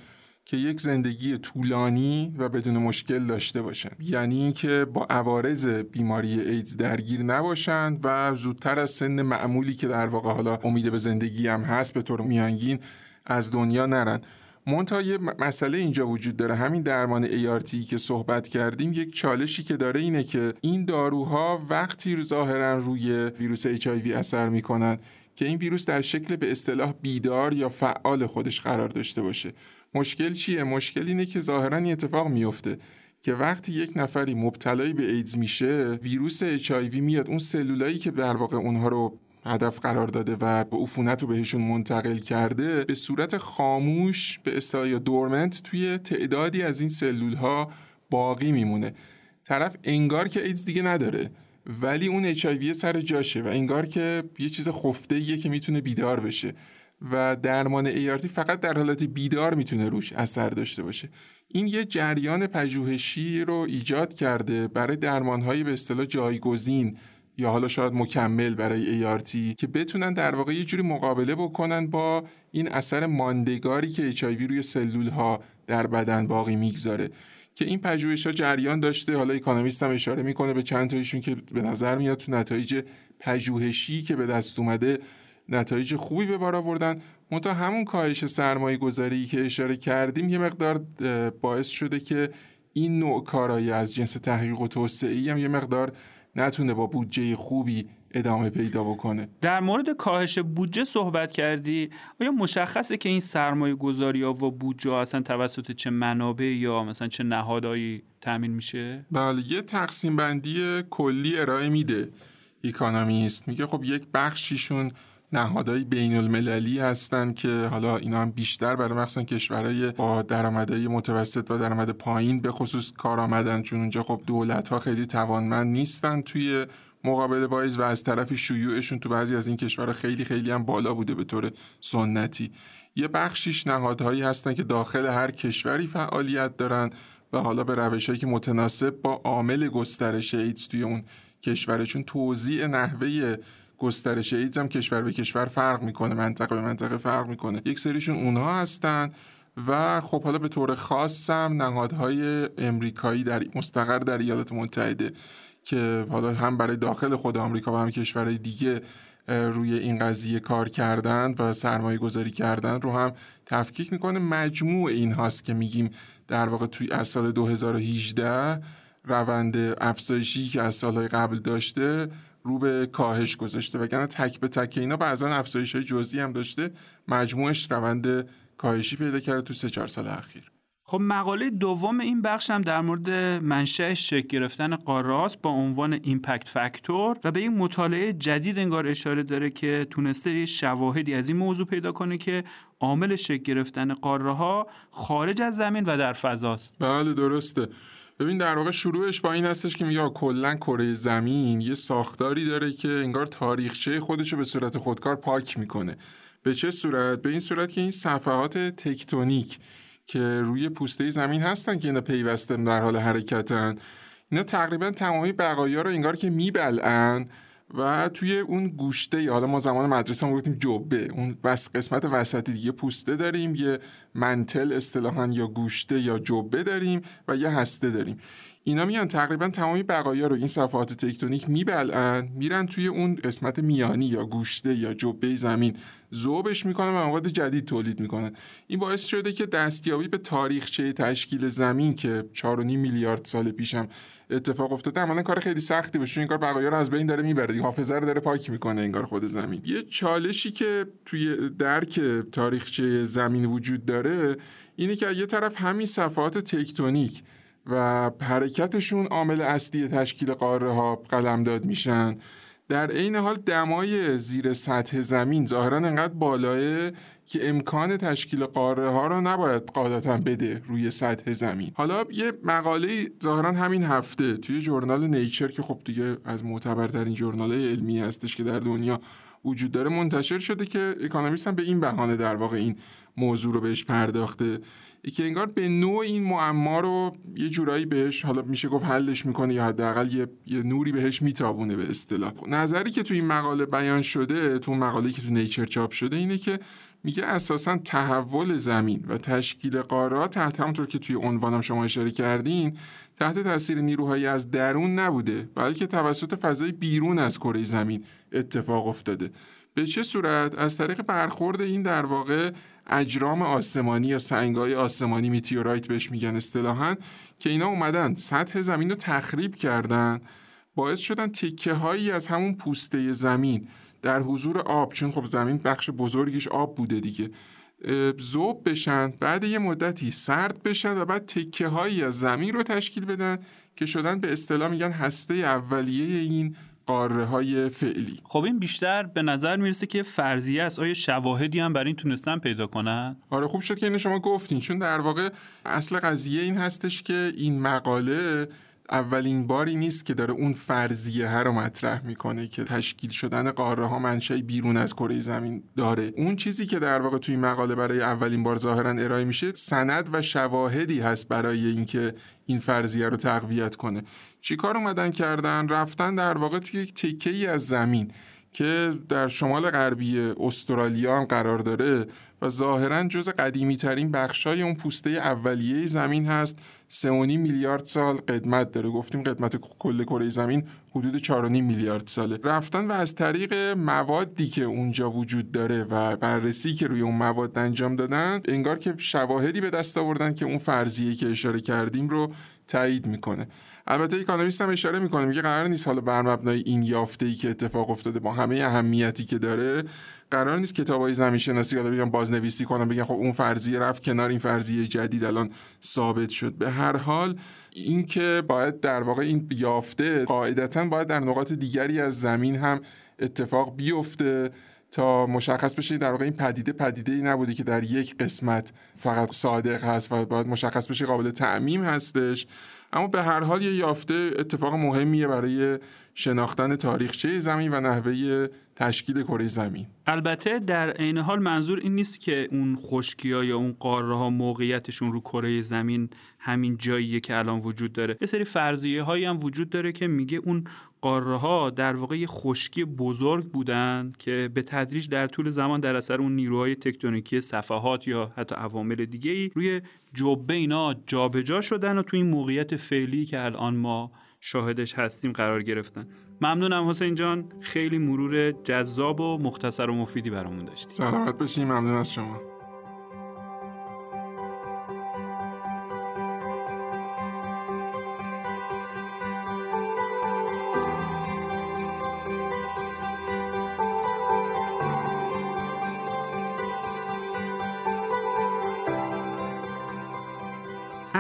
که یک زندگی طولانی و بدون مشکل داشته باشن. یعنی که با عوارض بیماری ایدز درگیر نباشند و زودتر از سن معمولی که در واقع حالا امید به زندگی هم هست به طور میانگین از دنیا نرن. منتها یه مسئله اینجا وجود داره. همین درمان ایارتی که صحبت کردیم یک چالشی که داره اینه که این داروها وقتی ظاهرا روی ویروس اچ اثر می‌کنن که این ویروس در شکل به اصطلاح بیدار یا فعال خودش قرار داشته باشه. مشکل چیه؟ مشکل اینه که ظاهرا این اتفاق میفته که وقتی یک نفری مبتلایی به ایدز میشه ویروس اچ میاد. اون سلولایی که در واقع اونها رو هدف قرار داده و به عفونت رو بهشون منتقل کرده به صورت خاموش به اصطلاح یا دورمنت توی تعدادی از این سلول ها باقی میمونه. طرف انگار که ایدز دیگه نداره ولی اون اچ سر جاشه و انگار که یه چیز خفته که می‌تونه بیدار بشه. و درمان ART فقط در حالت بیدار می‌تونه روش اثر داشته باشه. این یه جریان پژوهشی رو ایجاد کرده برای درمانهایی به اصطلاح جایگزین یا حالا شاید مکمل برای ART که بتونن در واقع یه جوری مقابله بکنن با این اثر ماندگاری که HIV روی سلول ها در بدن باقی می‌گذاره. که این پژوهش ها جریان داشته حالا اکانومیست هم اشاره می‌کنه به چند تایشون که به نظر میاد تو نتایج پژوهشی که به دست اومده نتایج خوبی به بار آوردن. منتها همون کاهش سرمایه گذاری که اشاره کردیم یه مقدار باعث شده که این نوع کارایی از جنس تحقیق و توسعه هم یه مقدار نتونه با بودجه خوبی ادامه پیدا بکنه. در مورد کاهش بودجه صحبت کردی. آیا مشخصه که این سرمایه گذاری ها و بودجه اصلا توسط چه منابع یا مثلا چه نهادهایی تامین میشه؟ بله یه تقسیم بندی کلی ارائه میده اکانومیست میگه خب یک بخشیشون نهادهای بین المللی هستن که حالا اینا هم بیشتر برای مخصوصا کشورهای با درآمدهای متوسط و درآمد پایین به خصوص کار آمدن چون اونجا خب دولت ها خیلی توانمند نیستن توی مقابله با و از طرف شیوعشون تو بعضی از این کشورها خیلی خیلی هم بالا بوده به طور سنتی. یه بخشیش نهادهایی هستن که داخل هر کشوری فعالیت دارن و حالا به روشهایی که متناسب با عامل گسترش ایدز توی اون کشورشون توضیح نحوه گسترش ایدز هم کشور به کشور فرق می‌کنه منطقه به منطقه فرق می‌کنه. یک سریشون اونها هستن و خب حالا به طور خاص هم نهادهای امریکایی در مستقر در ایالات متحده که حالا هم برای داخل خود آمریکا و هم کشورهای دیگه روی این قضیه کار کردن و سرمایه گذاری کردن رو هم تفکیک می‌کنه. مجموع این هاست که میگیم در واقع توی از سال 2018 روند افزایشی که از سالهای قبل داشته رو به کاهش گذاشته. وگرنه تک به تک اینا بعضا افزایش های جزئی هم داشته. مجموعش روند کاهشی پیدا کرده تو سه چهار سال اخیر. خب مقاله دوم این بخش هم در مورد منشأ شکل گرفتن قاره با عنوان ایمپکت فاکتور و به این مطالعه جدید انگار اشاره داره که تونسته یه شواهدی از این موضوع پیدا کنه که عامل شکل گرفتن قاره ها خارج از زمین و در فضاست. بله درسته. ببین در واقع شروعش با این هستش که میگه کلا کره زمین یه ساختاری داره که انگار تاریخچه خودشو به صورت خودکار پاک می‌کنه. به چه صورت؟ به این صورت که این صفحات تکتونیک که روی پوسته زمین هستن که اینا پیوسته در حال حرکتن اینا تقریبا تمامی بقایا رو انگار که میبلعن. و توی اون گوشته حالا ما زمان مدرسه هم گفتیم جبه اون قسمت وسطی دیگه پوسته داریم یه منتل اصطلاحا یا گوشته یا جبه داریم و یه هسته داریم. اینا میان تقریبا تمامی بقایا رو این صفحات تکتونیک میبلعن میرن توی اون قسمت میانی یا گوشته یا جبه زمین ذوبش می‌کنن و مواد جدید تولید می‌کنن. این باعث شده که دستیابی به تاریخچه تشکیل زمین که 4.5 میلیارد سال پیشم اتفاق افتاده عملا کار خیلی سختی باشه. این کار بقایا رو از بین داره می‌بره دیگه. حافظه رو داره پاک می‌کنه انگار خود زمین. یه چالشی که توی درک تاریخچه زمین وجود داره اینه که یه طرف همین صفحات تکتونیک و حرکتشون عامل اصلی تشکیل قاره ها قلمداد میشن. در عین حال دمای زیر سطح زمین ظاهرا انقدر بالاه که امکان تشکیل قاره ها رو نباید قاعدتا بده روی سطح زمین. حالا یه مقاله ظاهرا همین هفته توی جورنال نیچر که خب دیگه از معتبرترین جورنال علمی هستش که در دنیا وجود داره منتشر شده که اکانومیست هم به این بهانه در واقع این موضوع رو بهش پرداخته. که انگار به نوع این معما رو یه جورایی بهش حالا میشه گفت حلش می‌کنه یا حداقل یه،, یه نوری بهش میتابونه به اصطلاح. نظری که تو این مقاله بیان شده تو مقاله که تو نیچر چاپ شده اینه که میگه اساسا تحول زمین و تشکیل قاره تحت همونطور که توی عنوانم شما اشاره کردین تحت تاثیر نیروهایی از درون نبوده بلکه توسط فضای بیرون از کره زمین اتفاق افتاده. به چه صورت؟ از طریق برخورد این در واقع اجرام آسمانی یا سنگای آسمانی میتیورایت بهش میگن اصطلاحا که اینا اومدن سطح زمین رو تخریب کردن باعث شدن تکه هایی از همون پوسته زمین در حضور آب چون خب زمین بخش بزرگیش آب بوده دیگه زوب بشن بعد یه مدتی سرد بشن و بعد تکه هایی از زمین رو تشکیل بدن که شدن به اصطلاح میگن هسته اولیه این قاره های فعلی. خب این بیشتر به نظر می‌رسه که فرضیه است. آیا شواهدی هم برای این تونستن پیدا کنن؟ آره خوب شد که اینو شما گفتین چون در واقع اصل قضیه این هستش که این مقاله اولین باری نیست که داره اون فرضیه ها رو مطرح می‌کنه که تشکیل شدن قاره ها منشأ بیرون از کره زمین داره. اون چیزی که در واقع توی مقاله برای اولین بار ظاهرا ارائه میشه سند و شواهدی هست برای اینکه این فرضیه رو تقویت کنه. چیکار اومدن کردن؟ رفتن در واقع توی یک تکه ای از زمین که در شمال غربی استرالیا هم قرار داره و ظاهرا جز قدیمی ترین بخشای اون پوسته اولیه زمین هست. 3.5 میلیارد سال قدمت داره. گفتیم قدمت کل کره زمین حدود 4.5 میلیارد ساله. رفتن و از طریق موادی که اونجا وجود داره و بررسی که روی اون مواد انجام دادن انگار که شواهدی به دست آوردن که اون فرضیه که اشاره کردیم رو تایید می‌کنه. البته اکانومیست هم اشاره می‌کنه میگه قرار نیست حالا بر مبنای این یافته ای که اتفاق افتاده با همه اهمیتی که داره قرار نیست کتابای زمین شناسی یا بگم بازنویسی کنم بگن خب اون فرضیه رفت کنار این فرضیه جدید الان ثابت شد. به هر حال اینکه باید در واقع این یافته قاعدتا باید در نقاط دیگری از زمین هم اتفاق بیفته تا مشخص بشه در واقع این پدیده پدیده ای نبوده که در یک قسمت فقط صادق هست و باید مشخص بشه قابل تعمیم هستش. اما به هر حال یه یافته اتفاق مهمیه برای شناختن تاریخچه زمین و نحوه تشکیل کره زمین. البته در عین حال منظور این نیست که اون خشکی یا اون قاره ها موقعیتشون رو کره زمین همین جاییه که الان وجود داره. یه سری فرضیه هایی هم وجود داره که میگه اون قاره ها در واقع خشکی بزرگ بودن که به تدریج در طول زمان در اثر اون نیروهای تکتونیکی صفحات یا حتی عوامل دیگه ای روی جبه اینا جابجا شدن و تو این موقعیت فعلی که الان ما شاهدش هستیم قرار گرفتن. ممنونم حسین جان. خیلی مرور جذاب و مختصر و مفیدی برامون داشت سلامت باشیم ممنون از شما.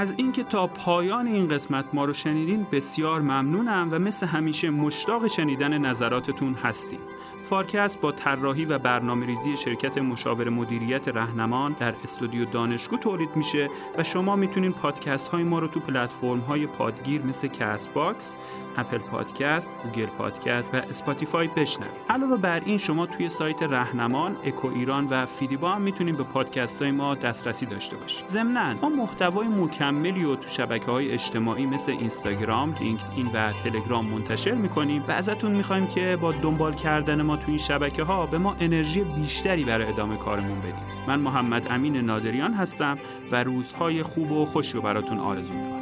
از اینکه تا پایان این قسمت ما رو شنیدین بسیار ممنونم و مثل همیشه مشتاق شنیدن نظراتتون هستیم. فارکست با طراحی و برنامه ریزی شرکت مشاور مدیریت رهنمان در استودیو دانشگو تولید میشه و شما می‌تونین پادکست های ما رو تو پلتفرم های پادگیر مثل کست باکس، اپل پادکست، گوگل پادکست و اسپاتیفای بشنوید. علاوه بر این شما توی سایت رهنمان، اکو ایران و فیدیبا هم می‌تونید به پادکست های ما دسترسی داشته باشید. ضمناً ما محتوای مکملی رو تو شبکه های اجتماعی مثل اینستاگرام، لینکدین و تلگرام منتشر می‌کنیم و ازتون می‌خوایم که با دنبال کردن ما تو این شبکه ها به ما انرژی بیشتری برای ادامه کارمون بدید. من محمد امین نادریان هستم و روزهای خوب و خوشی رو براتون آرزو می‌کنم.